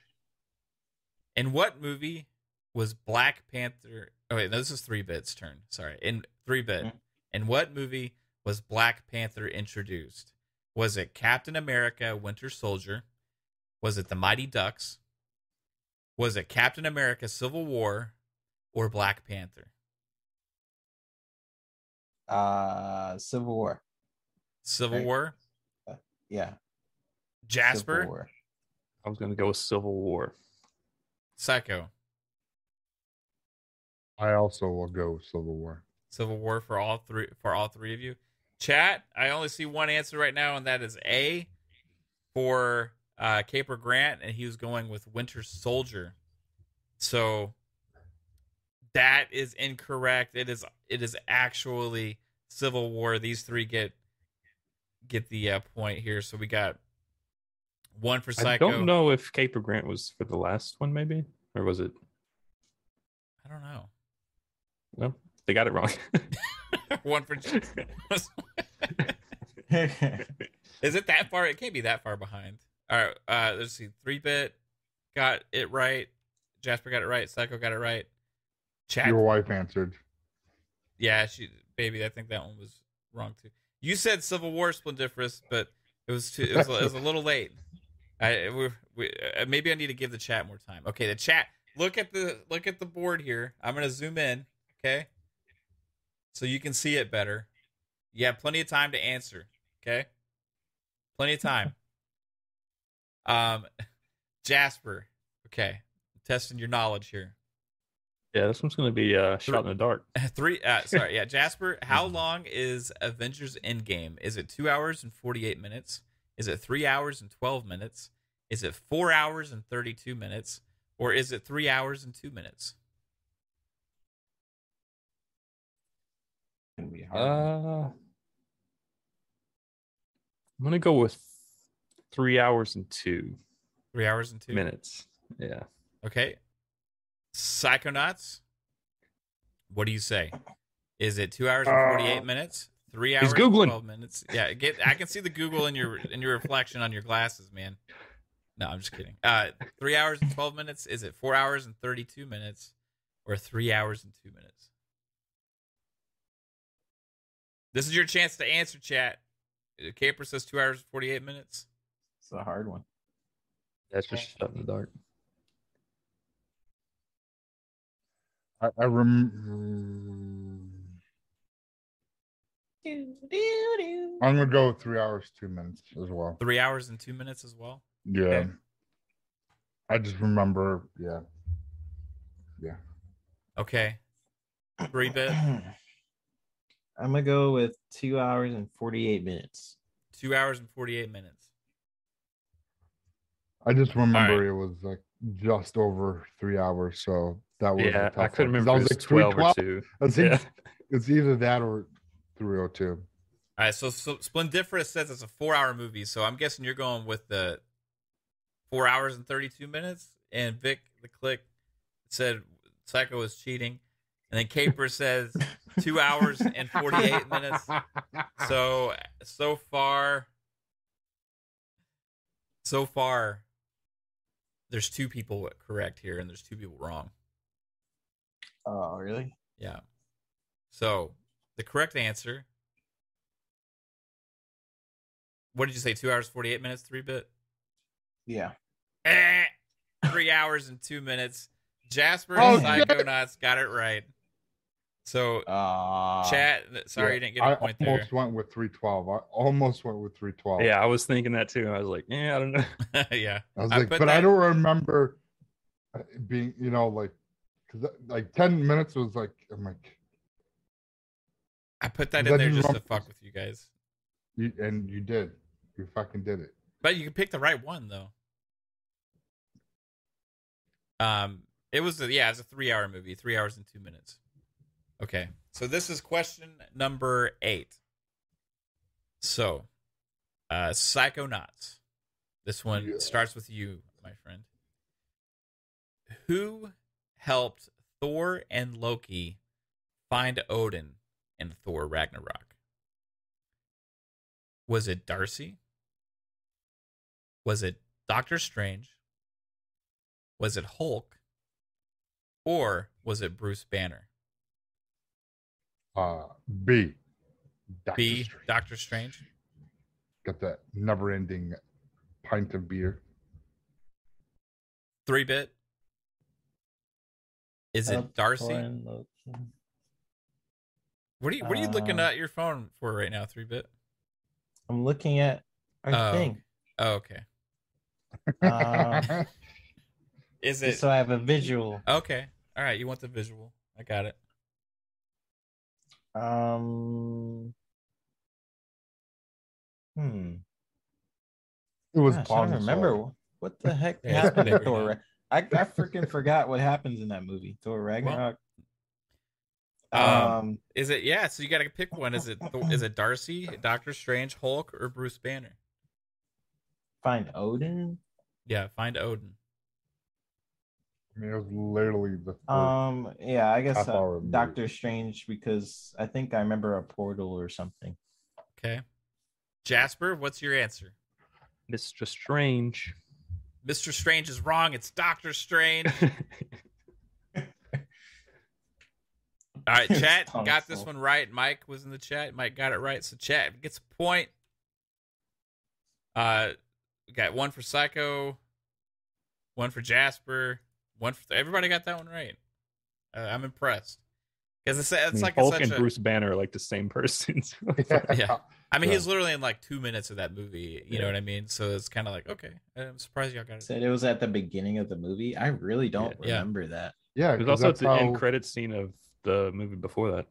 in what movie was Black Panther? Oh wait, no, this is three bits turn. Sorry, in three bit. Mm. In what movie was Black Panther introduced? Was it Captain America: Winter Soldier? Was it The Mighty Ducks? Was it Captain America: Civil War? Or Black Panther? Uh, Civil War. Civil Right. War. Yeah. Jasper. Civil War. I was gonna go with Civil War. Psycho. I also will go with Civil War. Civil War for all three for all three of you. Chat, I only see one answer right now, and that is A for uh, Caper Grant, and he was going with Winter Soldier. So that is incorrect. It is it is actually Civil War. These three get get the uh, point here. So we got one for Psycho. I don't know if Caper Grant was for the last one, maybe, or was it? I don't know. Well, they got it wrong. one for. Is it that far? It can't be that far behind. All right. Uh, let's see. Three bit got it right. Jasper got it right. Psycho got it right. Chat. Your wife answered. Yeah, she baby. I think that one was wrong too. You said Civil War Splendiferous, but it was too. It was, it was a little late. I we, we, uh, maybe I need to give the chat more time. Okay, the chat. Look at the look at the board here. I'm gonna zoom in. Okay. so you can see it better. You have plenty of time to answer. Okay, plenty of time. Um, Jasper. Okay, testing your knowledge here. Yeah, this one's gonna be uh, shot in the dark. Three. Uh, sorry, yeah, Jasper. How long is Avengers Endgame? Is it two hours and forty-eight minutes? Is it three hours and twelve minutes? Is it four hours and thirty-two minutes? Or is it three hours and two minutes? Uh, I'm gonna go with three hours and two Three hours and two minutes. Yeah. Okay. Psychonauts. What do you say? Is it two hours and forty-eight Uh, minutes? Three he's hours, and Googling. twelve minutes. Yeah, get. I can see the Google in your in your reflection on your glasses, man. No, I'm just kidding. Uh, three hours and twelve minutes. Is it four hours and thirty-two minutes, or three hours and two minutes? This is your chance to answer, chat. Uh, Caper says two hours and forty-eight minutes. It's a hard one. That's just shot in the dark. I, I rem- I'm gonna go with three hours, two minutes as well. Three hours and two minutes as well. Yeah. Okay. I just remember, yeah. Yeah. Okay. Three bit. I'm gonna go with two hours and 48 minutes. Two hours and forty-eight minutes. I just remember it was like just over three hours, so that was a Yeah, I couldn't remember I was it like was twelve or two. I think Yeah. it's either that or 302. All right, so, so Splendiferous says it's a four-hour movie, so I'm guessing you're going with the four hours and thirty-two minutes. And Vic the Click said Psycho is cheating, and then Caper says two hours and forty-eight minutes. So so far, so far, there's two people correct here, and there's two people wrong. Oh, really? Yeah. So the correct answer. What did you say? Two hours, 48 minutes, three bit? Yeah. Eh, three hours and two minutes. Jasper Oh, and shit. Psychonauts got it right. So, Uh, chat, sorry you didn't get a I point there. almost went with 312. I almost went with 312. Yeah, I was thinking that too. I was like, yeah, I don't know. yeah. I was I like, put but I don't remember uh, being, you know, like, because like 10 minutes was like, I'm like, I put that That in there didn't just to fuck with you guys. you, and you did. You fucking did it. But you can pick the right one though. Um, it was a, yeah, it's a three-hour movie, three hours and two minutes. Okay, so this is question number eight. So, uh, Psychonauts. This one Yeah. starts with you, my friend. Who helped Thor and Loki find Odin in Thor Ragnarok? Was it Darcy? Was it Doctor Strange? Was it Hulk? Or was it Bruce Banner? Uh, B. Doctor B. Strange. Doctor Strange. Got that never ending pint of beer. Three bit. Is it Darcy? What are you What are you looking Uh, at your phone for right now? Three bit. I'm looking at our Oh. thing. Oh, okay. Uh, Is it so I have a visual. okay? All right. You want the visual? I got it. Um. Hmm. it was Gosh, I don't remember Sword. what the heck happened in bigger Thor. Ra- I I freaking forgot what happens in that movie, Thor Ragnarok. Um, Um, Is it yeah? So you got to pick one. Is it Thor- is it Darcy, Doctor Strange, Hulk, or Bruce Banner? find Odin. Yeah, find Odin. I mean, it was literally the first- Um, yeah, I guess uh. Doctor Strange because I think I remember a portal or something. Okay. Jasper, what's your answer? Mr. Strange. Mr. Strange is wrong. It's Doctor Strange. All right, chat got this one right. Mike was in the chat. Mike got it right. So chat gets a point. Uh, got one for Psycho, one for Jasper, one for everybody got that one right. Uh, I'm impressed. Because it's, I mean, like Hulk such and a, Bruce Banner are like the same person. Yeah. I mean, Yeah. he's literally in like two minutes of that movie. You know what I mean? So it's kind of like, okay, I'm surprised y'all got it. Said it was at the beginning of the movie. I really don't Yeah. remember that. Yeah, It was 'cause also at that's the end credit scene of the movie before that.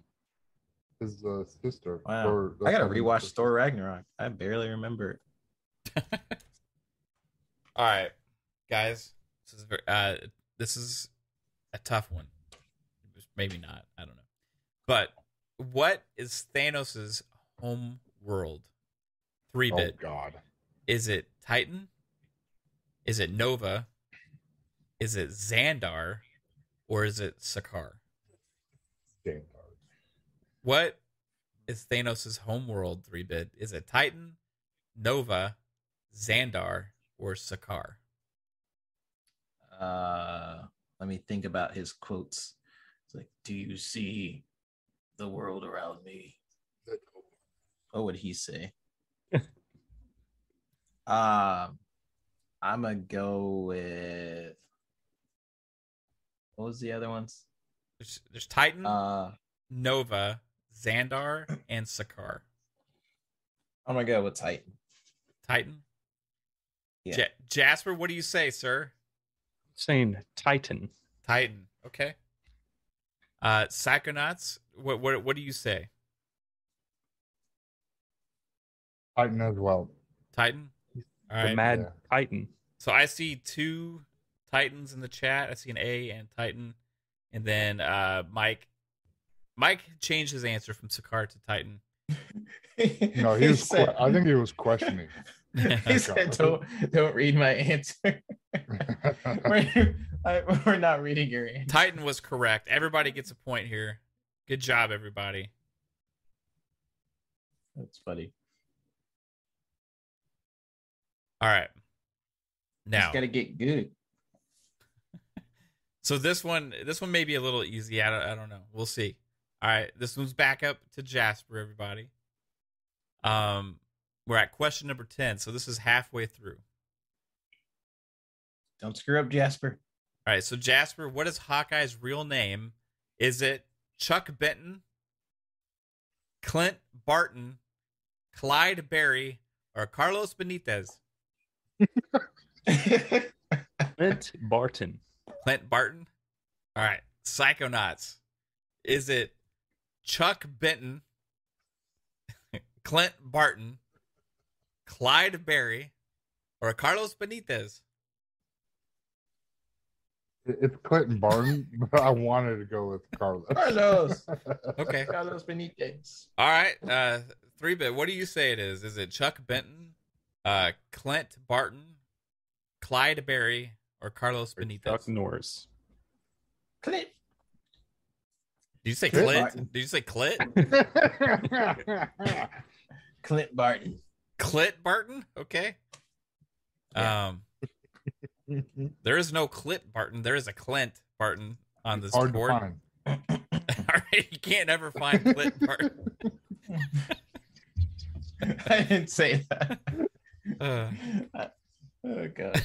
his uh, sister. Wow. or I gotta that's how his rewatch sister- Thor Ragnarok. I barely remember it. All right, guys, this is very, uh, this is a tough one. Maybe not. I don't know. But what is Thanos's home world? Three bit. Oh God. Is it Titan? Is it Nova? Is it Xandar? Or is it Sakar? Damn. What is Thanos' homeworld three bit? Is it Titan, Nova, Xandar, or Sakar? Uh, let me think about his quotes. It's like, "Do you see the world around me?" What would he say? um, I'm gonna go with what was the other ones? There's, there's Titan, Uh, Nova, Xandar, and Sakar. I'm gonna go with Titan. Titan. Yeah. Ja- Jasper, what do you say, sir? Saying Titan. Titan. Okay. Uh, Psychonauts. What what what do you say? Titan as well. Titan. All the right. Mad Yeah. Titan. So I see two Titans in the chat. I see an A and Titan, and then uh, Mike. Mike changed his answer from Sakar to Titan. No, he was. said, que- I think he was questioning. he said, "Don't don't read my answer. we're, I, we're not reading your answer." Titan was correct. Everybody gets a point here. Good job, everybody. That's funny. All right. Now, Just gotta get good. so this one, this one may be a little easy. I don't, I don't know. We'll see. All right, this one's back up to Jasper. Everybody. Um, we're at question number ten. So this is halfway through. Don't screw up, Jasper. All right, so Jasper, what is Hawkeye's real name? Is it Chuck Benton, Clint Barton, Clyde Barry, or Carlos Benitez? Clint Barton. Clint Barton. All right, Psychonauts. Is it Chuck Benton, Clint Barton, Clyde Barry, or Carlos Benitez? It's Clinton Barton, but I wanted to go with Carlos. Carlos. Okay. Carlos Benitez. All right, uh, three bit. What do you say it is? Is it Chuck Benton, uh, Clint Barton, Clyde Barry, or Carlos or Benitez? Chuck Norris. Clint. Did you say Clint Clint? Did you say Clint? Clint Barton. Clint Barton? Okay. Um, there is no Clint Barton. There is a Clint Barton on this Hard to board. find. All right, you can't ever find Clint Barton. I didn't say that. Uh, oh god.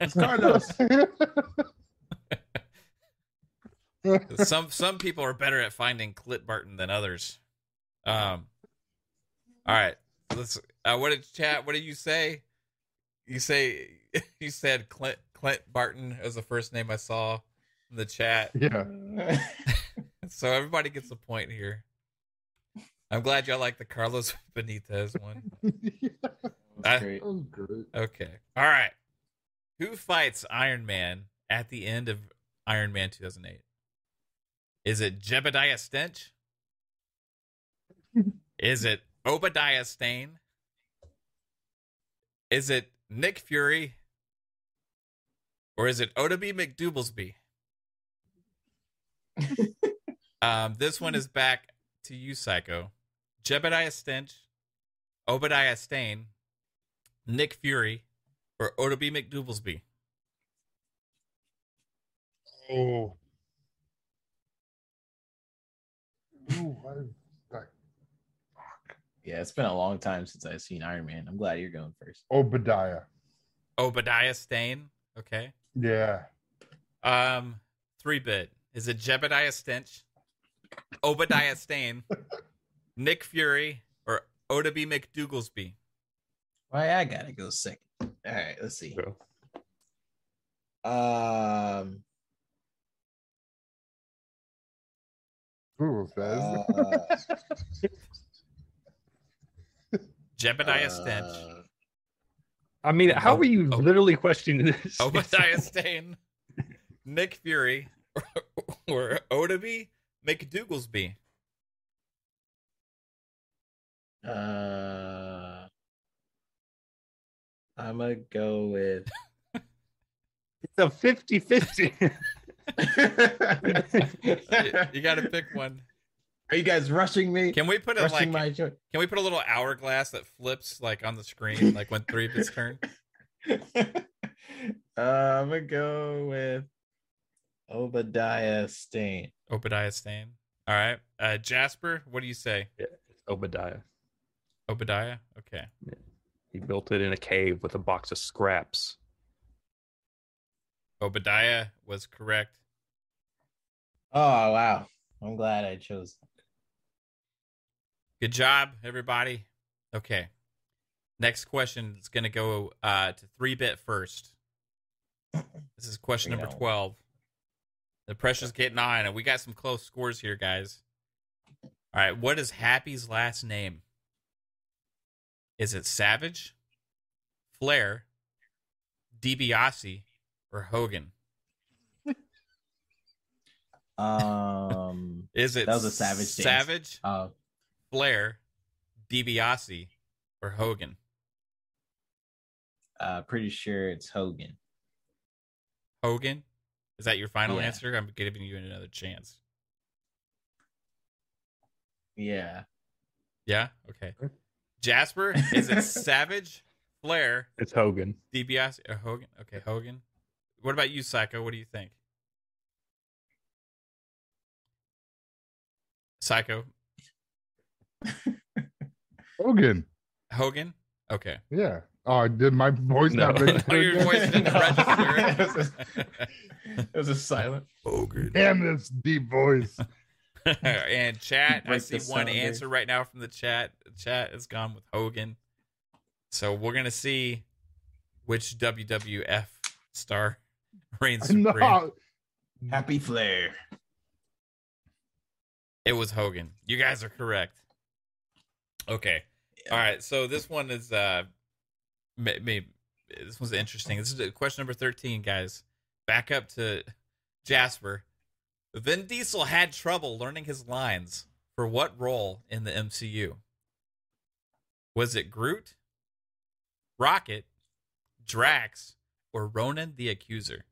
It's Carlos. some some people are better at finding Clint Barton than others. Um. All right, let's. Uh, what did chat? What did you say? You say you said Clint Clint Barton as the first name I saw in the chat. yeah. So everybody gets a point here. I'm glad y'all like the Carlos Benitez one. I- That's great. That was great. Okay. All right. Who fights Iron Man at the end of Iron Man 2008? Is it Jebediah Stench? Is it Obadiah Stane? Is it Nick Fury? Or is it Odaby McDoublesby? um, this one is back to you, Psycho. Jebediah Stench, Obadiah Stane, Nick Fury, or Odaby McDoublesby? Oh. Ooh, I, I, Yeah, it's been a long time since I've seen Iron Man. I'm glad you're going first. Obadiah. Obadiah Stane. Okay. Yeah. Um, three bit. Is it Jebediah Stench? Obadiah Stane, Nick Fury, or Odaby McDougalsby? Why I gotta go second. All right, let's see. So, Um, Google says. uh, Jebediah Stench, uh, I mean, how Oh, are you oh. literally questioning this? Obadiah Stane, Nick Fury, or, or Odaby McDougalsby? uh, I'm gonna go with. It's a 50 50. You, you got to pick one. Are you guys rushing me? Can we put a like? my joy. Can we put a little hourglass that flips like on the screen, like when three of it's turn? uh, I'm gonna go with Obadiah Stane. Obadiah Stane. All right, uh, Jasper, what do you say? it's Obadiah. Obadiah. Okay. He built it in a cave with a box of scraps. Obadiah was correct. Oh wow! I'm glad I chose. Good job, everybody. Okay. Next question is going to go uh, to three bit first. This is question number 12. The pressure's getting on, and we got some close scores here, guys. All right. What is Happy's last name? Is it Savage, Flair, DiBiase, or Hogan? Um, Is it That was a Savage. Savage, uh, Flair, DiBiase, or Hogan? uh, pretty sure it's Hogan. Hogan? Is that your final Yeah. answer? I'm giving you another chance. Yeah. Yeah? Okay. Jasper, is it Savage, Flair, It's Hogan. DiBiase, or Hogan? Okay, Hogan. What about you, Psycho? What do you think? Psycho. Hogan. Hogan? Okay. Yeah. Oh, did my voice No. not register? Oh, your voice didn't register. It was a silent. Hogan. Damn this deep voice. and chat, I see one sounder. answer right now from the chat. The chat has gone with Hogan. So we're gonna see which WWF star reigns supreme. Happy Flair. It was Hogan. You guys are correct. Okay. All right. So this one is uh, maybe this one's interesting. This is question number thirteen, guys. Back up to Jasper. Vin Diesel had trouble learning his lines for what role in the MCU? Was it Groot, Rocket, Drax, or Ronan the Accuser?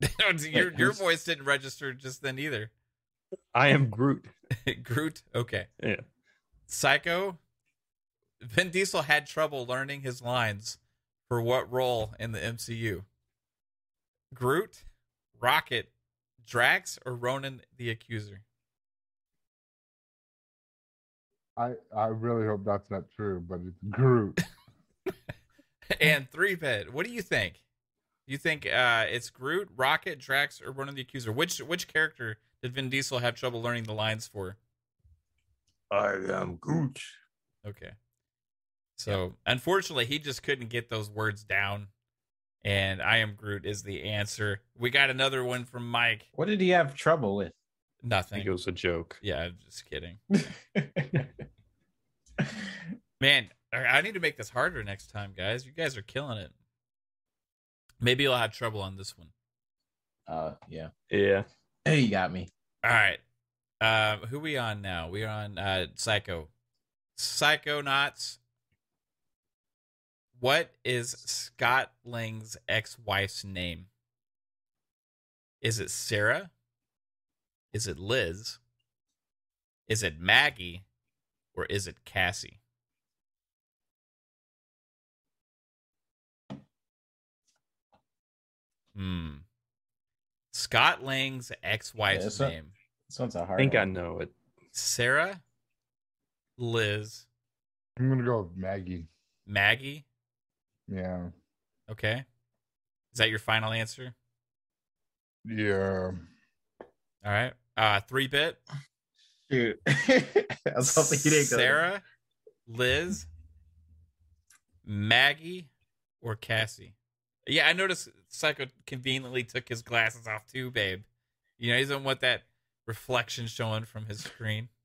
your your voice didn't register just then either. I am Groot. Groot. Okay. Yeah. Psycho. Vin Diesel had trouble learning his lines for what role in the MCU? Groot, Rocket, Drax, or Ronan the Accuser? I, I really hope that's not true, but it's Groot. and three bit. What do you think? You think uh, it's Groot, Rocket, Drax, or Ronan the Accuser? Which which character did Vin Diesel have trouble learning the lines for? I am Groot. Okay. So unfortunately, he just couldn't get those words down. And I am Groot is the answer. We got another one from Mike. What did he have trouble with? I Nothing. think it was a joke. Yeah, I'm just kidding. Man, I I need to make this harder next time, guys. You guys are killing it. Maybe you'll have trouble on this one. uh, yeah. Yeah. Hey, you got me. All right. Um, who we on now? We're on uh Psycho. Psychonauts. What is Scott Lang's ex-wife's name? Is it Sarah? Is it Liz? Is it Maggie? Or is it Cassie? Hmm. Scott Lang's ex-wife's this one- name. This one's a I hard think I know it. Sarah, Liz, I'm gonna go with Maggie. Maggie. Yeah. Okay. Is that your final answer? Yeah. All right. Uh, three bit. Shoot. I was hoping you didn't go. Sarah, Liz, Maggie, or Cassie. Yeah, I noticed Psycho conveniently took his glasses off too, babe. You know, he doesn't want that reflection showing from his screen.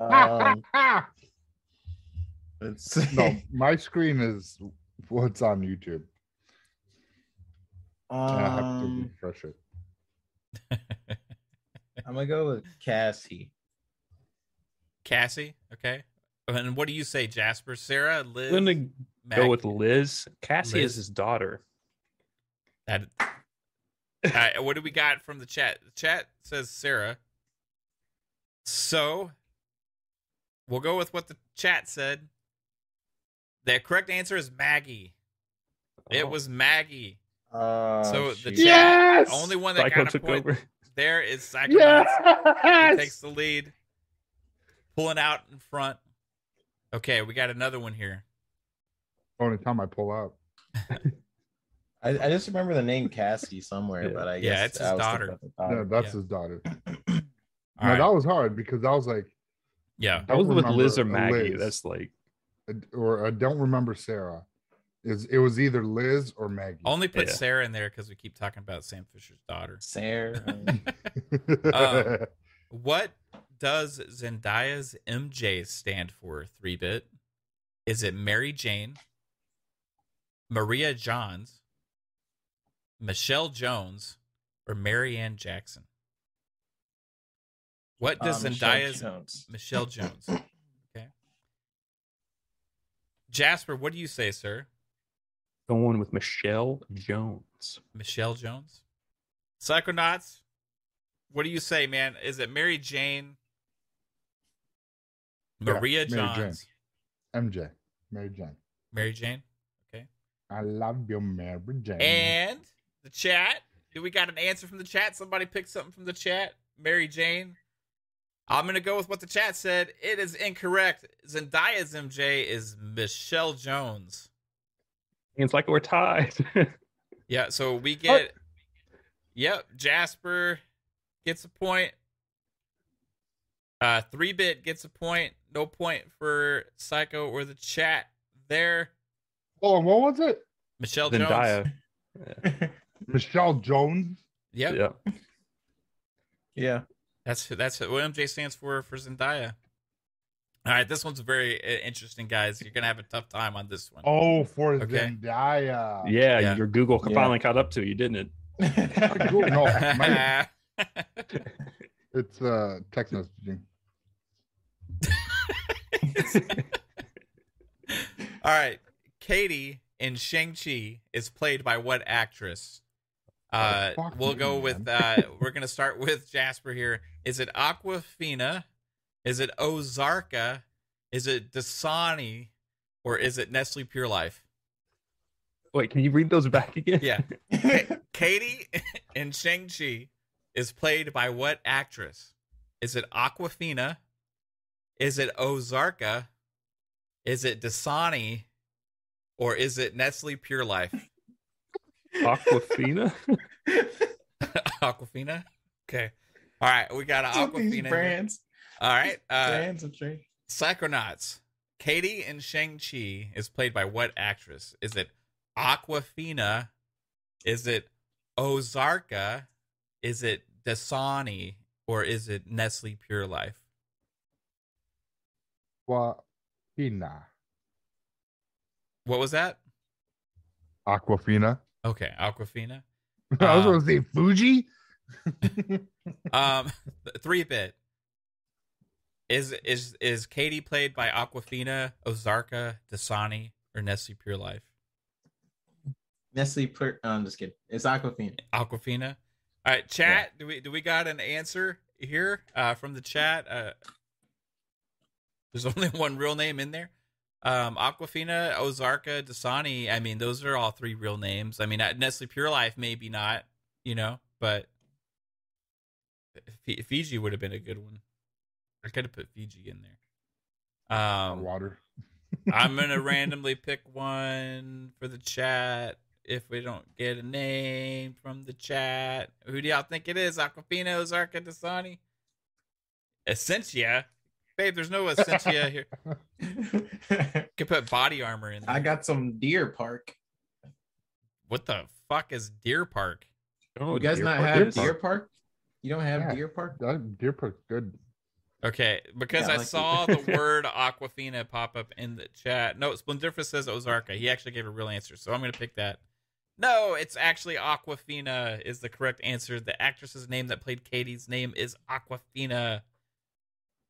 Um, Let's no, my screen is what's on YouTube. and I have to Um, refresh it. I'm gonna go with Cassie. Cassie, okay. And what do you say, Jasper? Sarah, Liz, I'm gonna Maggie? go with Liz. Cassie Liz. is his daughter. That. All right, what do we got from the chat? The chat says Sarah. So, we'll go with what the chat said. The correct answer is Maggie. It Oh, was Maggie. Uh, So the shoot. chat, Yes! only one that Psycho got a took point over. there is Psychonauts. He Yes! takes the lead, pulling out in front. Okay, we got another one here. Only time I pull up. I, I just remember the name Cassie somewhere, Yeah. but I Yeah, guess it's his I was daughter. thinking Yeah, that's yeah. his daughter. All no, right. that was hard because I was like, yeah. I was with Liz or Maggie. Liz. That's like or I don't remember Sarah. Is it was either Liz or Maggie. Only put Yeah. Sarah in there because we keep talking about Sam Fisher's daughter. Sarah. Um, What does Zendaya's MJ stand for, 3 bit? Is it Mary Jane, Maria Johns, Michelle Jones, or Marianne Jackson? What does Uh, Michelle Zendaya's Jones. Michelle Jones? Okay. Jasper, what do you say, sir? going with Michelle Jones. Michelle Jones? Psychonauts, what do you say, man? Is it Mary Jane? Yeah, Maria Mary Jane. MJ, Mary Jane. Mary Jane? Okay. I love you, Mary Jane. And the chat. Do we got an answer from the chat? Somebody pick something from the chat. Mary Jane. I'm gonna go with what the chat said. It is incorrect. Zendaya's MJ is Michelle Jones. It's like we're tied. Yeah, so we get Yep, Jasper gets a point. Uh three bit gets a point. No point for Psycho or the chat there. oh, and what was it? Michelle Jones. Zendaya. Michelle Jones. Yep. Yeah. yeah. That's that's what MJ stands for for Zendaya. All right, this one's very uh, interesting, guys. You're gonna have a tough time on this one. Oh, for Okay. Zendaya. Yeah, Yeah. your Google Yeah. finally caught up to you, didn't it? No, my- it's uh text messaging. All right, Katie in Shang Chi is played by what actress? Uh, Oh, we'll me, go with. Uh, we're gonna start with Jasper here. Is it Aquafina? Is it Ozarka? Is it Dasani? Or is it Nestle Pure Life? Wait, can you read those back again? Yeah. Katie in Shang-Chi is played by what actress? Is it Aquafina? Is it Ozarka? Is it Dasani? Or is it Nestle Pure Life? Aquafina. Aquafina? Okay. All right. We got What's with these Aquafina. here. brands. All right. Uh, brands of drink. Psychonauts. Katie in Shang-Chi is played by what actress? Is it Aquafina? Is it Ozarka? Is it Dasani? Or is it Nestle Pure Life? Aquafina. What was that? Aquafina. Okay, Aquafina. I was Um, gonna say Fuji. Um, three bit. Is is is Katie played by Aquafina, Ozarka, Dasani, or Nestle Pure Life? Nestle. Per- oh, I'm just kidding. It's Aquafina. Aquafina. All right, chat. Do we do we got an answer here uh, from the chat? Uh, there's only one real name in there. Um, Aquafina, Ozarka, Dasani. I mean, those are all three real names. I mean, Nestle Pure Life maybe not, you know, but F- Fiji would have been a good one. I could have put Fiji in there. Um, Water. I'm gonna randomly pick one for the chat. if we don't get a name from the chat. Who do y'all think it is? Aquafina, Ozarka, Dasani? Essentia? Babe, there's no Essentia here. You could put body armor in there. I got some Deer Park. what the fuck is Deer Park? Oh, you guys Deer not Park have is- Deer Park? You don't have Yeah. Deer Park? That Deer Park, good. Okay, because Yeah, I like- saw the word Aquafina pop up in the chat. No, Splendiferous says Ozarka. He actually gave a real answer, so I'm going to pick that. No, it's actually Aquafina is the correct answer. The actress's name that played Katie's name is Aquafina.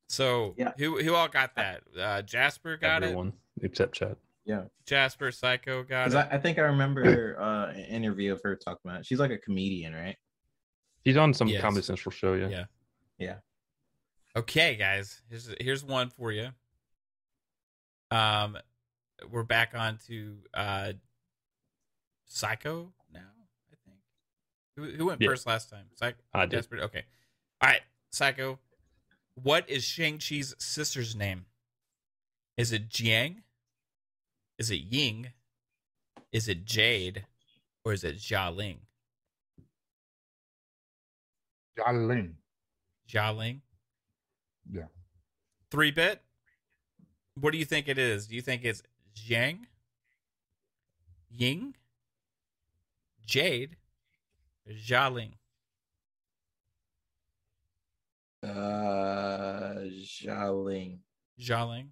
So Yeah. who who all got that? Uh, Jasper got Everyone except chat. Yeah. Jasper Psycho got it. I, I think I remember uh, an interview of her talking about it. She's like a comedian, right? He's on some Yes. Comedy Central show. Yeah. Yeah. Yeah. Okay, guys, here's here's one for you. Um, we're back on to uh, Psycho now. I think. Who, who went Yeah. first last time? Psycho. I did. Jasper. Okay. All right, Psycho. What is Shang Chi's sister's name? Is it Jiang? Is it Ying? Is it Jade? Or is it Jialing? Jialing. Jialing. Yeah. Three bit. What do you think it is? Do you think it's Jiang? Ying, Jade, or Jialing? Uh, Xiaoling. Jialing.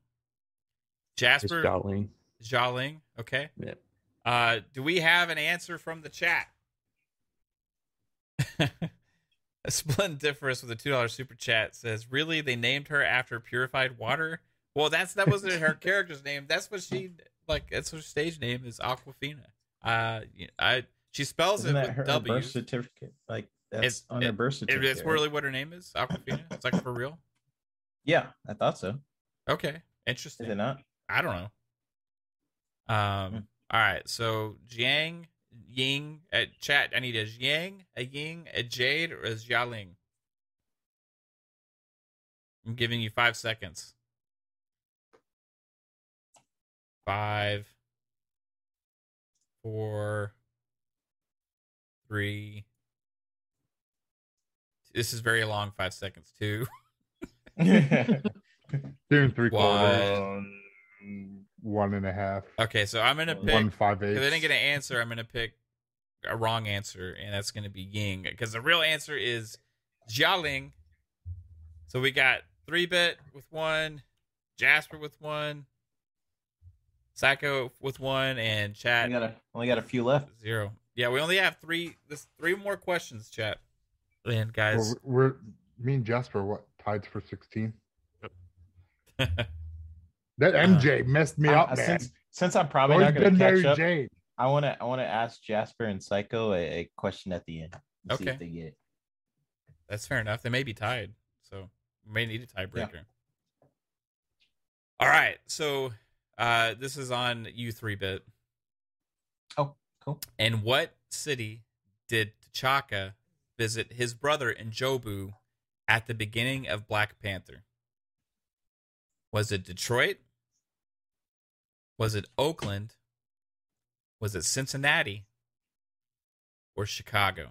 Jasper Jolene. Jialing. Okay. Yeah. Uh, do we have an answer from the chat? Splendiferous with a two dollar super chat says, "Really? They named her after purified water? Well, that's that wasn't her character's name. That's what she like. That's her stage name is Aquafina. Uh, I she spells Isn't it that with her W. birth certificate? Like that's It's- on her birth certificate. it's really what her name is, Aquafina. it's like for real. Yeah, I thought so. Okay, Is interesting. it not? I don't know. Um. Hmm. All right. So Jiang, Ying, at chat. I need a Jiang, a Ying, a Jade, or a Jialing. I'm giving you five seconds. Five, four, three. This is very long. Five seconds. too. Two and three quarters. One. One and a half. Okay, so I'm gonna pick. One five eight. If I didn't get an answer, I'm gonna pick a wrong answer, and that's gonna be Ying, because the real answer is Jialing. So we got three bit with one, Jasper with one, Psycho with one, and Chat only got a only got a few left. zero. Yeah, we only have three. This three more questions, Chat. And guys, We're, we're me and Jasper. What tied for sixteen? That MJ messed me I- up, man. since since I'm probably Always not going been to Mary catch up, Jane. I want to I want to ask Jasper and Psycho a, a question at the end. and See Okay. if they get it. That's fair enough. They may be tied, so we may need a tiebreaker. All right, so uh, this is on you three bit. Oh, cool. And what city did T'Chaka visit his brother N'Jobu at the beginning of Black Panther? Was it Detroit? Was it Oakland? Was it Cincinnati? Or Chicago?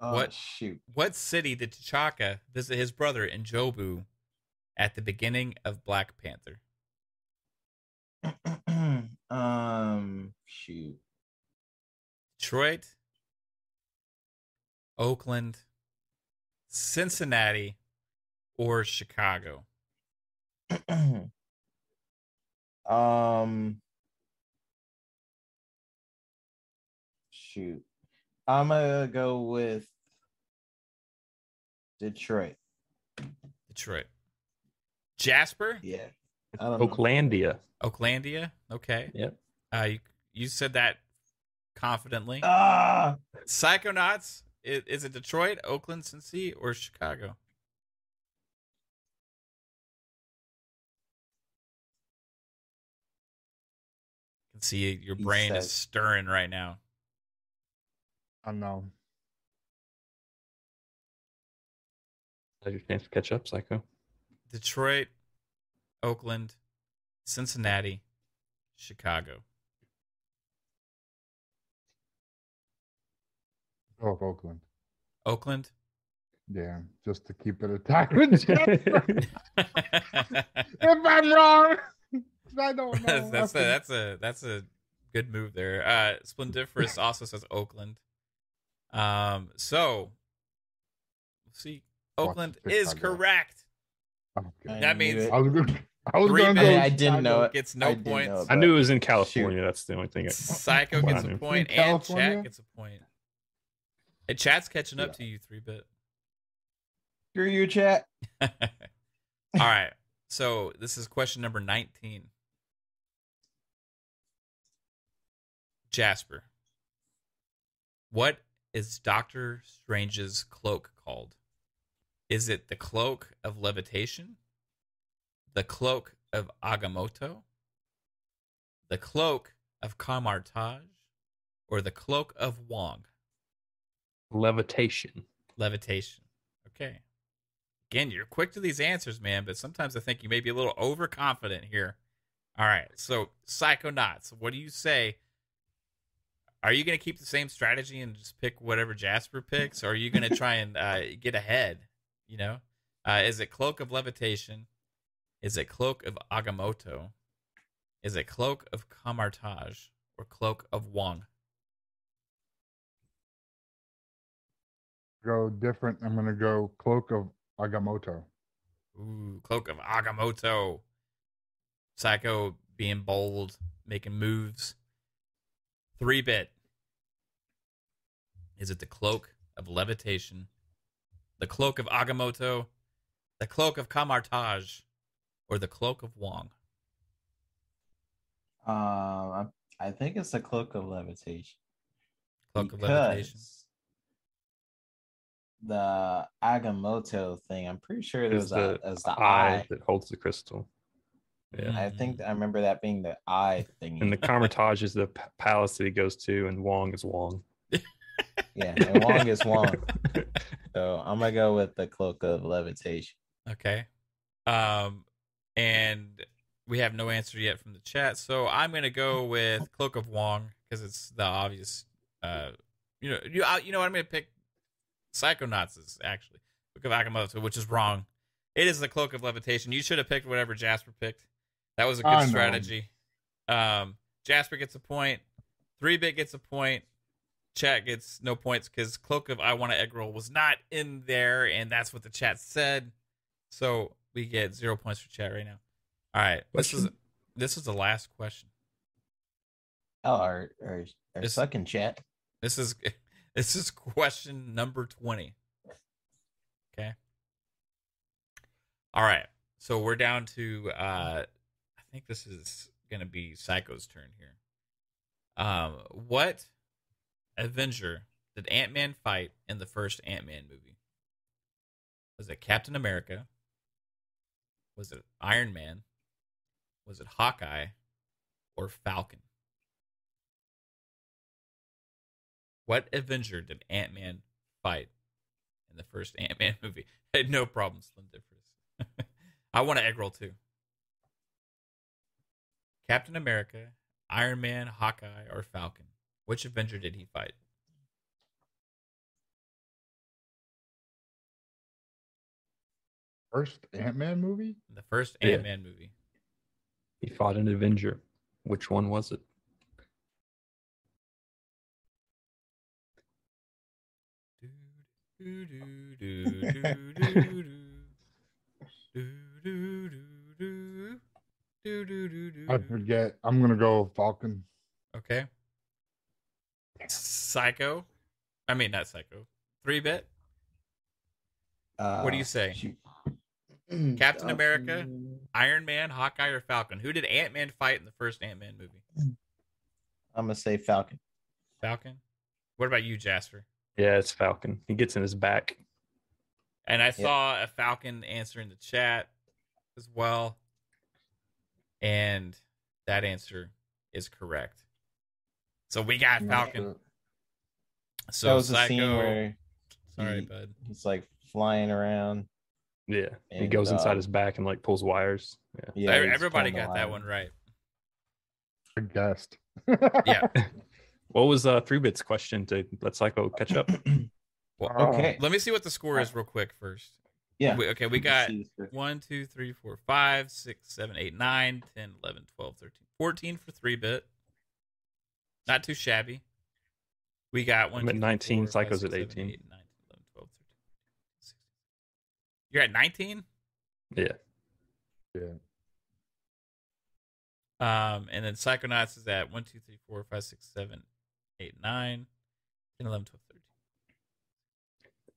Oh, What? shoot? What city did T'Chaka visit his brother N'Jobu at the beginning of Black Panther? um, shoot. Detroit, Oakland, Cincinnati, or Chicago? um, shoot. I'm gonna go with Detroit. Detroit. Jasper, Yeah, I don't know. Oaklandia. Oaklandia. Okay. Yep. Uh, you, you said that confidently. Ah, Psychonauts. Is, is it Detroit, Oakland, Cincy, or Chicago? I can see your He brain is stirring right now. I know. Has your chance to catch up, Psycho? Detroit, Oakland, Cincinnati, Chicago? Oh, Oakland. Oakland. Yeah, just to keep it a tie if I'm wrong, 'cause I don't know. that's, that's a that's a that's a good move there. Uh Splendiferous also says Oakland. Um so see. Oakland the is correct. Okay. I That means- I was gonna. I was Three gonna go I, I didn't know it. Gets no I didn't know points. I knew it was in California. That's the only thing. I- Psycho what gets I a knew. point In and California? chat gets a point. And chat's catching up Yeah. to you, three bit. Screw you, chat. All right. So this is question number 19. Jasper. What is Doctor Strange's cloak called? Is it the cloak of levitation? The cloak of Agamotto? The cloak of Kamar-Taj? Or the cloak of Wong? Levitation. Levitation. Okay. Again, you're quick to these answers, man, but sometimes I think you may be a little overconfident here. All right. So, Psychonauts, what do you say? Are you going to keep the same strategy and just pick whatever Jasper picks, or are you going to try and uh, get ahead? You know, uh, is it Cloak of Levitation? Is it Cloak of Agamotto? Is it Cloak of Kamar-Taj or Cloak of Wong? Go different. I'm gonna go cloak of Agamotto. Ooh, Cloak of Agamotto. Psycho being bold, making moves. Three bit. Is it the Cloak of Levitation? The Cloak of Agamotto? The Cloak of Kamar-Taj? Or the Cloak of Wong? Um, I, I think it's the cloak of levitation. Cloak of Levitation. Because The Agamotto thing, I'm pretty sure it Is was the the, as the eye eye. that holds the crystal. Yeah. I think I remember that being the eye thing. And the Kamar-Taj is the palace that he goes to, and Wong is Wong. yeah, and Wong is Wong. So I'm gonna go with the cloak of levitation. Okay. Um, and we have no answer yet from the chat, so I'm gonna go with Cloak of Wong because it's the obvious. Uh, you know, you I, you know what I'm gonna pick. Psychonauts is actually Cloak of Agamotto, which is wrong. It is the Cloak of Levitation. You should have picked whatever Jasper picked. That was a good I know. strategy. Um, Jasper gets a point. Three bit gets a point. Chat gets no points because Cloak of I Want to Egg Roll was not in there, and that's what the chat said. So we get zero points for chat right now. All right, this is this is the last question. Oh, our our, our It's- sucking chat. This is this is question number twenty. Okay. All right, so we're down to uh, I think this is gonna be Psycho's turn here. Um, what Avenger did Ant Man fight in the first Ant Man movie? Was it Captain America? Was it Iron Man? Was it Hawkeye or Falcon? What Avenger did Ant Man fight in the first Ant Man movie? Had no problem, Slim Differs. I want an egg roll too. Captain America, Iron Man, Hawkeye, or Falcon? Which Avenger did he fight? First Ant Man movie? The first Ant Man movie. He fought an Avenger. Which one was it? I forget. I'm gonna go Falcon. Okay. Psycho. I mean, not Psycho. Three bit. Uh, What do you say? shoot. Captain America? Iron Man, Hawkeye, or Falcon? Who did Ant Man fight in the first Ant Man movie? I'm gonna say Falcon. Falcon. What about you, Jasper? Yeah, it's Falcon. He gets in his back. And I saw a Falcon answer in the chat as well. And that answer is correct. So we got Falcon. So that was the Psycho. scene where Sorry, he- bud. he's like flying around. Yeah, he And, goes inside um, his back and like pulls wires. Yeah, Yeah, So everybody got that one right. I guessed. Yeah. What was uh three bits question to let Psycho catch up? Well, Okay. Let me see what the score is real quick first. Yeah. We- okay, we got see this. 1, 2, 3, 4, 5, 6, 7, 8, 9, 10, 11, 12, 13, 14 for 3 bit. Not too shabby. We got 1, I'm at 19, 4, 5, Psycho's 6, at 7, 18. 8, 9, 11, 12, 13, 16. You're at 19? Yeah. yeah. Um, and then Psychonauts is at 1, 2, 3, 4, 5, 6, 7, 8, 9, 10, 11, 12,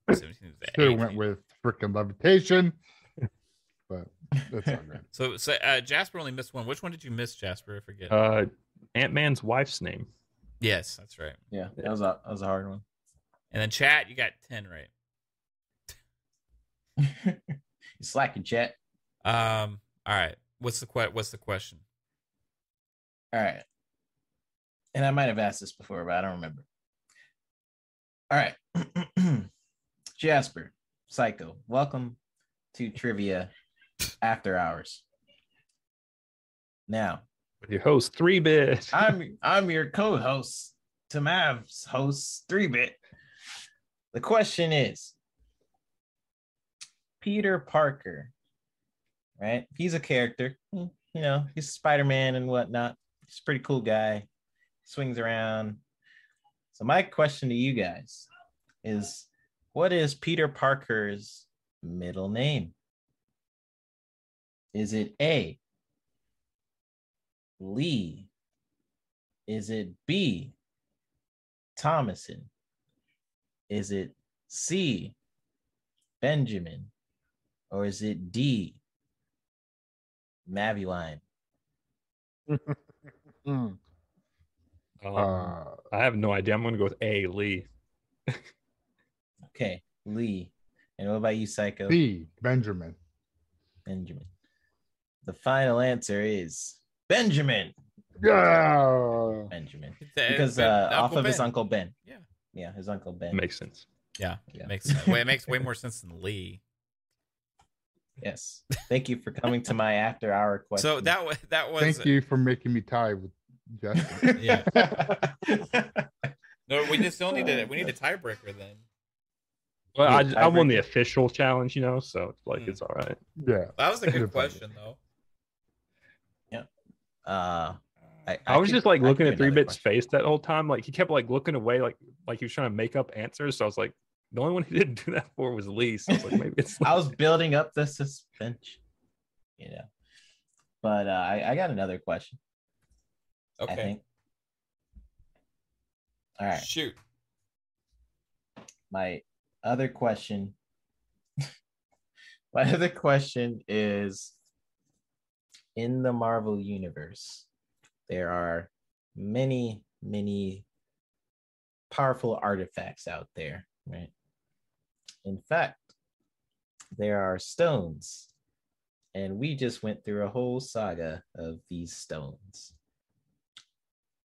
13. 17 is at Should have went 18. with freaking levitation, but that's all good. So, so uh, Jasper only missed one. Which one did you miss, Jasper? I forget. Uh Ant Man's wife's name. yes, that's right. Yeah, that was a that was a hard one. And then chat, you got 10 right. you slacking, chat. Um, all right. What's the que- what's the question? All right. And I might have asked this before, but I don't remember. All right. Jasper, Psycho, welcome to Trivia After Hours. Now, With your host, three bit. I'm I'm your co-host, Tamav's host, three bit. The question is Peter Parker, right? He's a character, you know, he's Spider-Man and whatnot. He's a pretty cool guy, swings around. So my question to you guys is what is Peter Parker's middle name? Is it A Lee? Is it B, Thomason? Is it C, Benjamin? Or is it D, Mavuline? Mm. Um, Uh, I have no idea. I'm gonna go with A Lee. Okay, Lee. And what about you, Psycho? B. Benjamin. Benjamin. The final answer is Benjamin. Yeah. Benjamin. Uh, Because Ben- uh, off Uncle of his uncle Ben. Yeah. Yeah, his uncle Ben. Makes sense. Yeah, Yeah. makes sense. Way, it makes way more sense than Lee. Yes. Thank you for coming to my after hour question. So that was that was Thank you for making me tie with Justin. Yeah. no. We just still need to we need a tiebreaker then. Well, I, I won the official challenge, you know, so like Hmm. it's all right. yeah. That was a good Good question though. Yeah. Uh I, I, was could- just like looking at Three Bit's question. face that whole time. Like he kept like looking away, like like he was trying to make up answers. So I was like, the only one he didn't do that for was Lee. So I was like, maybe it's. I was building up the suspense, you know. But uh, I, I got another question. I Okay. think. All right. Shoot. My other question. my other question is in the Marvel universe, there are many, many powerful artifacts out there, right? In fact, there are stones, and we just went through a whole saga of these stones.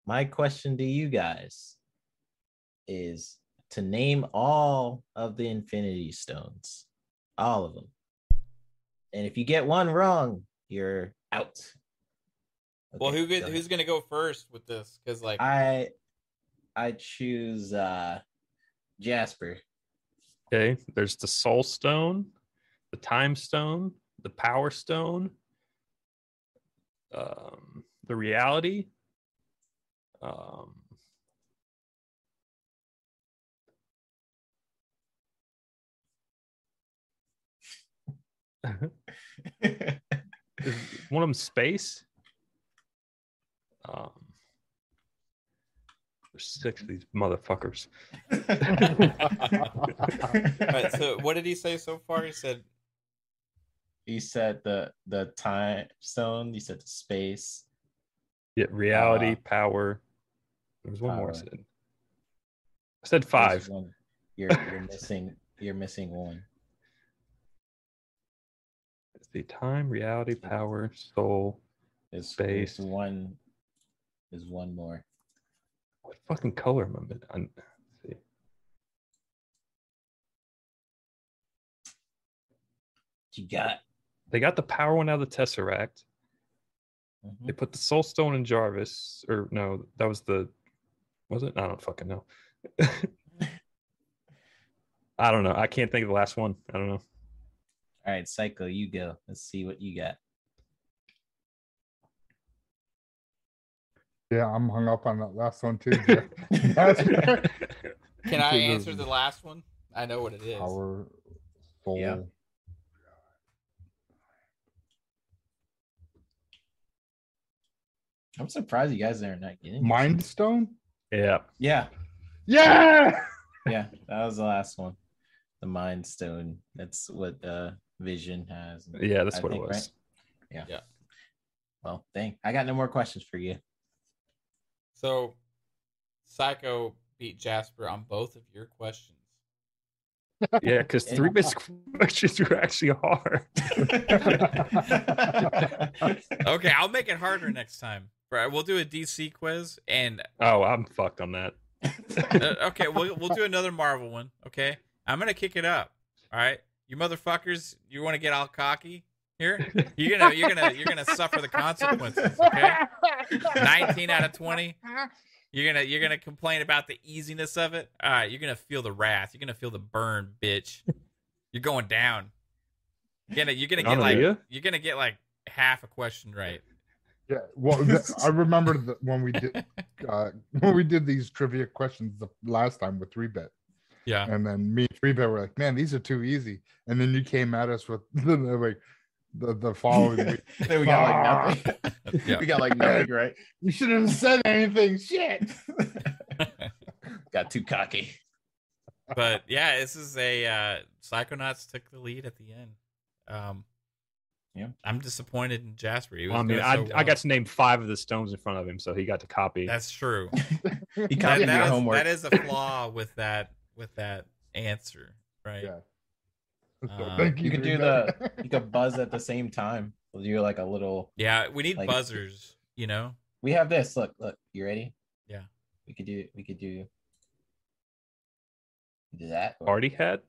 My question to you guys is to name all of the Infinity Stones, all of them. And if you get one wrong, you're out. Well, Okay, who go who's gonna go first with this? Because like I I choose uh Jasper. Okay, there's the Soul Stone, the Time Stone, the Power Stone, um, the Reality. Um, one of them space. Um, there's six of these motherfuckers. All right, so what did he say so far? He said he said the the time stone, he said the space. Yeah, reality, Uh, Power. There was one more I said. I said five. You're you're missing you're missing one. Let's see, time, reality, power, soul. There's, Space. there's one is one more. What fucking color am I? let's see. You got They got the power one out of the Tesseract. Mm-hmm. They put the Soul Stone in Jarvis, or no, that was the, was it? I don't fucking know. I don't know. I can't think of the last one. I don't know. All right, Psycho, you go. Let's see what you got. Yeah, I'm hung up on that last one too. Jeff. Can I answer the- the last one? I know what it is. Power, soul. Yeah. I'm surprised you guys are not getting. Mind Stone. Yeah. Yeah, Yeah. yeah, that was the last one. The Mind Stone. That's what uh Vision has. Yeah, that's I what think, it right? was. Yeah. Yeah. Well, dang, I got no more questions for you. So, Psycho beat Jasper on both of your questions. Yeah, because three bits questions were actually hard. Okay, I'll make it harder next time. Right, we'll do a DC quiz, and Oh, I'm fucked on that. uh, okay, we'll we'll do another Marvel one. Okay, I'm gonna kick it up. All right, you motherfuckers, you want to get all cocky here? You're gonna you're gonna you're gonna suffer the consequences. Okay, 19 out of 20. You're gonna you're gonna complain about the easiness of it. All right, you're gonna feel the wrath. You're gonna feel the burn, bitch. You're going down. You're gonna you're gonna get like you're gonna get like half a question right. Yeah. Well, the, I remember that when we did uh, when we did these trivia questions the last time with three bit, Yeah. and then me and three bit were like, "Man, these are too easy," and then you came at us with the, the, like the the following week. then we got like nothing. Yeah. We got like nothing, right? You shouldn't have said anything. Shit. got too cocky. but yeah, this is a uh Psychonauts took the lead at the end. Um Yeah. I'm disappointed in Jasper. He was I mean, doing I, so I got to name five of the stones in front of him, so he got to copy. that's true. You That, copied that your homework. that is a flaw with that with that answer, right? Yeah. So, Uh, you could Three do the You could buzz at the same time. We'll do like a little. Yeah, we need Like- buzzers, you know. We have this. Look, look. You ready? Yeah. We could do. We could do. Do that. or- Party hat?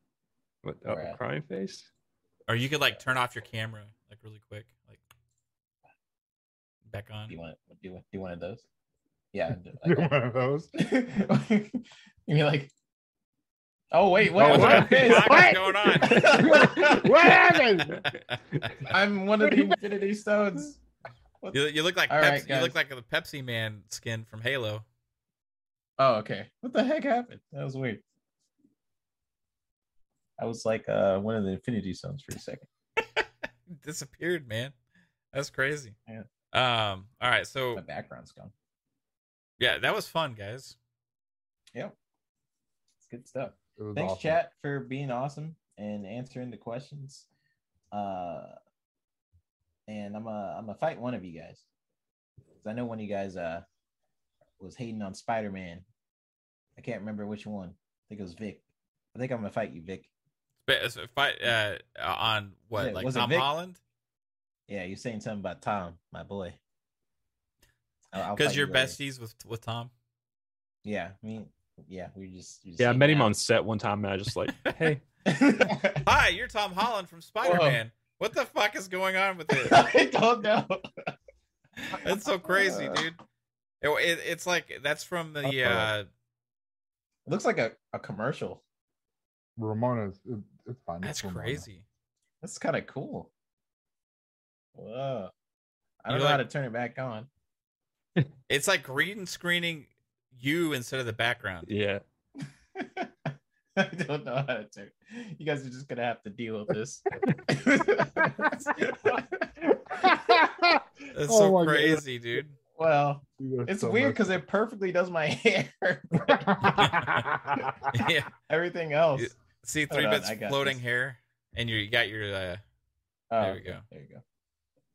What? Oh, crying face? Or you could like turn off your camera like really quick, like back on. Do you want do do one of those? Yeah. do- Do like one of those. that. you mean like? Oh wait, what? Oh, what's what? What? What? going on? what happened? I'm one of the Infinity Stones. What- you, you look like All Pepsi, right, you look like the Pepsi Man skin from Halo. Oh, okay. What the heck happened? That was weird. I was like uh one of the Infinity Stones for a second. Disappeared, man. That's crazy. Yeah. Um. All right. So My background's gone. yeah, that was fun, guys. Yep. It's good stuff. It Thanks, awesome. chat, for being awesome and answering the questions. Uh, and I'm a I'm gonna fight one of you guys because I know one of you guys uh was hating on Spider Man. I can't remember which one. I think it was Vic. I think I'm gonna fight you, Vic. But so fight uh, on what, it- like Tom Vic? Holland? Yeah, you're saying something about Tom, my boy. I'll- I'll Because fight you're you besties with with Tom. Yeah, I mean, yeah, we just, we just Yeah, I hanging met him out. on set one time, and I just like, hey, Hi, you're Tom Holland from Spider Man. What the fuck is going on with this? I don't know. That's so crazy, dude. It, it- it's like that's from the uh It looks like a, a commercial. Ramona's. It, it's fine. that's it's Ramona. crazy. That's kind of cool. Whoa. I don't know how to turn it back on. It's like green screening you instead of the background. yeah. I don't know how to turn. You guys are just gonna have to deal with this. That's Oh so my God. crazy, dude. well, it's so weird because it perfectly does my hair. yeah. Everything else. You- See three on, bits I floating this. hair, and you you got your uh Oh, there we okay, go. There you go.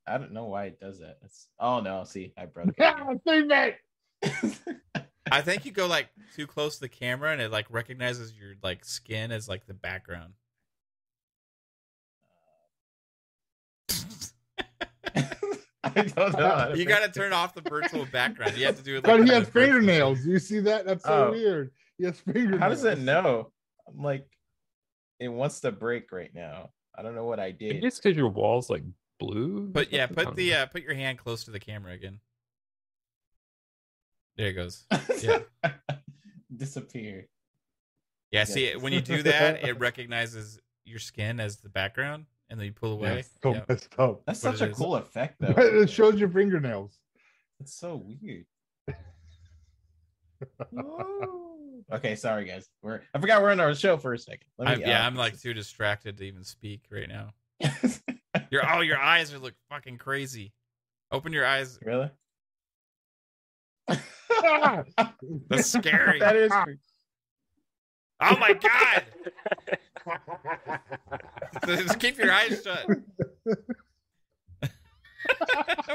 I don't know why it does that. It's oh no, see, I broke it. Three Bet. I think you go like too close to the camera and it like recognizes your like skin as like the background. I don't know. You got to turn off the virtual background. You have to do it. Like, But he has virtual- fingernails. You see that? That's so Oh. weird. He has fingernails. How does it know? I'm like, it wants to break right now. I don't know what I did. Maybe did. it's because your wall's like blue. Put yeah, put the uh, put your hand close to the camera again. There it goes. Yeah. Disappear. Yeah, see Yes. when you do that, it recognizes your skin as the background, and then you pull away. It's so Yeah. messed up. That's What such a is. cool effect, though. it shows your fingernails. It's so weird. Whoa. okay, sorry guys. We're I forgot we're on our show for a second. Let I'm, yeah, uh, I'm like too distracted to even speak right now. Your oh, your eyes are look fucking crazy. Open your eyes. really. That's scary. that is. creepy. Oh my god! Just keep your eyes shut.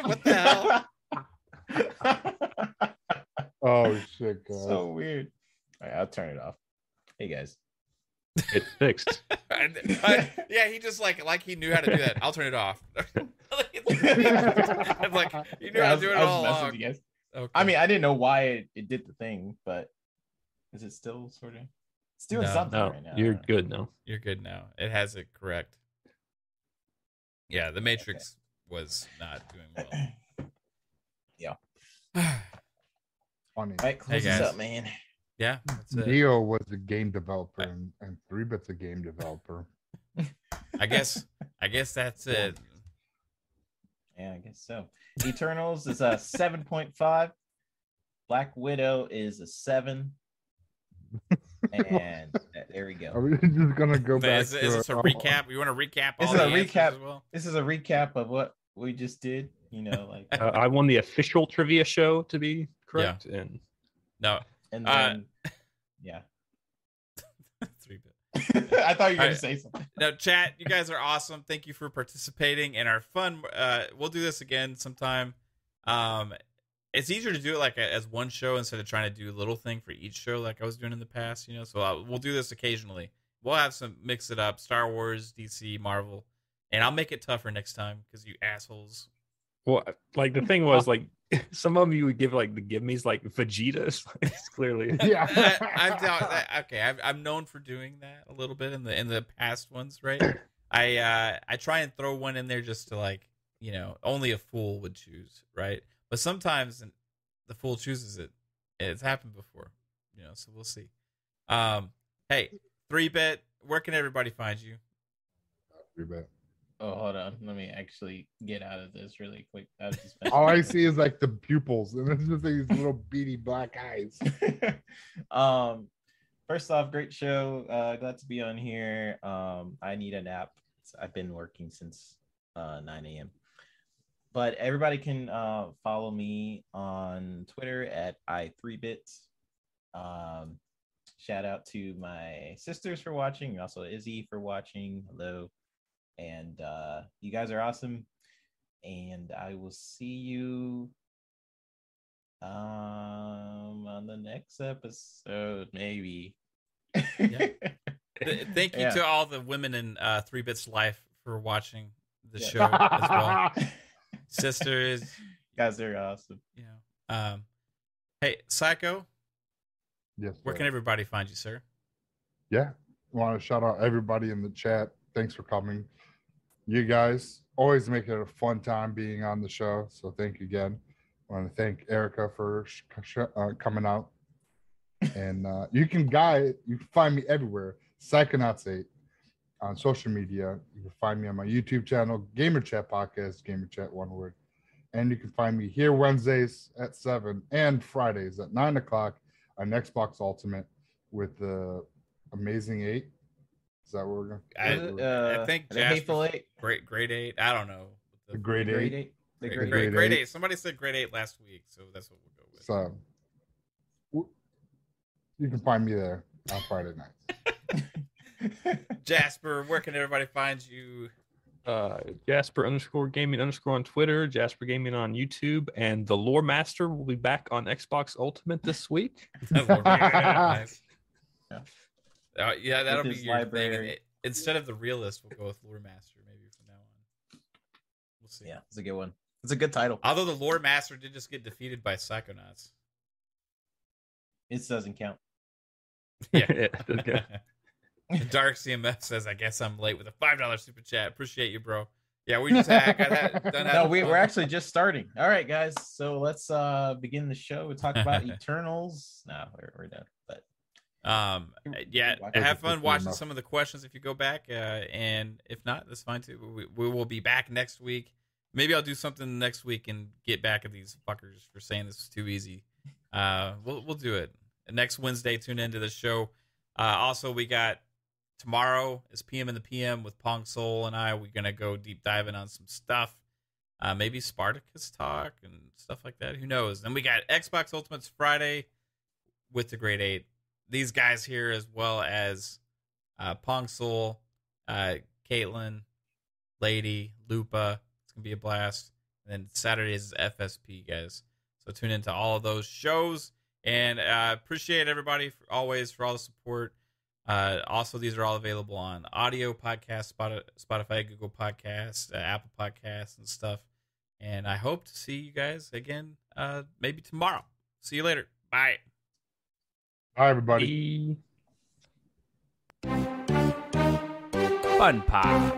what the hell? oh shit, guys. so weird. All right, I'll turn it off. Hey guys. It's fixed. I- I- uh, yeah, he just like like he knew how to do that. I'll turn it off. I'm like you knew Yeah, I how was- to do it I was all messing along. you guys. Okay. I mean, I didn't know why it, it did the thing, but is it still sort of? It's doing No, something No, right now. you're good now. You're good now. It has it correct. Yeah, the Matrix was not doing well. Yeah. Funny. All right, close this guys. up, man. Yeah, that's it. Neo was a game developer and, and three bits a game developer. I guess I guess that's it. Yeah, I guess so. Eternals is a seven point five. Black Widow is a seven. And uh, there we go. Are we just gonna go back Is, to is this a our- recap? You want to recap This the is a recap. as well? This is a recap of what we just did. You know, like, Uh, I won the official trivia show to be correct, and No, and uh, then, yeah. three bit. I thought you were All gonna say something. No, chat. You guys are awesome. Thank you for participating in our fun. Uh, we'll do this again sometime. Um, it's easier to do it like a, as one show instead of trying to do a little thing for each show like I was doing in the past. You know, so uh, we'll do this occasionally. We'll have some mix it up: Star Wars, DC, Marvel, and I'll make it tougher next time because you assholes. well, like the thing was like some of you would give like the give me's like Vegeta's. it's clearly Yeah. I, I'm down, I- okay. I've, I'm known for doing that a little bit in the in the past ones, right? I uh I try and throw one in there just to like you know only a fool would choose, right? But sometimes the fool chooses it. It's happened before, you know. So we'll see. Um, hey, three bit. Where can everybody find you? Three bit. Oh, hold on. Let me actually get out of this really quick. I was just All I see is like the pupils, and it's just like these little beady black eyes. um first off great show. Uh glad to be on here. Um i need a nap. I've been working since uh 9 a.m but everybody can uh follow me on twitter at i3bits um shout out to my sisters for watching also izzy for watching. Hello and uh you guys are awesome and i will see you um on the next episode maybe Yeah. Th- thank you Yeah. to all the women in uh, Three Bits Life for watching the Yeah. show as well. Sisters, guys are awesome you know. Um, hey, Psycho, Yes. where can everybody find you, sir? yeah want to shout out everybody in the chat thanks for coming you guys always make it a fun time being on the show so thank you again. I want to thank erica for sh- sh- uh, coming out. And uh, you can guide you can find me everywhere psychonauts 8 on social media. You can find me on my youtube channel gamer chat podcast gamer chat one word. And you can find me here wednesdays at 7 and fridays at 9 o'clock on xbox ultimate with the amazing eight is that what we're going I- Was it, I uh, think Jasper- hateful eight Great, grade eight. I don't know. the grade grade eight eight the grade, grade, grade grade eight. eight. Somebody said grade eight last week, so that's what we'll go with. so you can find me there on friday nights Jasper, where can everybody find you? uh, Jasper underscore gaming underscore on Twitter, Jasper Gaming on YouTube, and the Lore Master will be back on Xbox Ultimate this week. Yeah. Uh, yeah, that'll be his your thing. library. It- Instead of the realist, we'll go with lore master maybe from now on. We'll see. yeah it's a good one it's a good title Although the lore master did just get defeated by Psychonauts. it doesn't count Yeah. Yeah. Dark CMF says, "I guess I'm late with a five dollar super chat. Appreciate you, bro. Yeah, we just had, got that, done that. No, we, we're actually just starting. All right, guys. So let's uh begin the show. We talk about Eternals. No, we're, we're done. But Um, yeah, have fun watching enough. some of the questions if you go back, uh, and if not, that's fine too. We, we will be back next week. Maybe I'll do something next week and get back at these fuckers for saying this is too easy. Uh, we'll we'll do it next Wednesday. Tune into the show. Uh, also, we got tomorrow is PM in the PM with Pong Soul and I. We're gonna go deep diving on some stuff. Uh, maybe Spartacus talk and stuff like that. Who knows? Then we got Xbox Ultimates Friday with the Great Eight. These guys here, as well as uh, Pong Soul, uh, Caitlin, Lady, Lupa. It's gonna be a blast. And then Saturdays is FSP, guys. So tune into all of those shows. And uh, appreciate everybody for always for all the support. Uh, also, these are all available on audio podcast, Spotify, Google Podcasts, uh, Apple Podcasts, and stuff. And I hope to see you guys again, uh, maybe tomorrow. See you later. Bye. Bye, everybody. Fun Pop.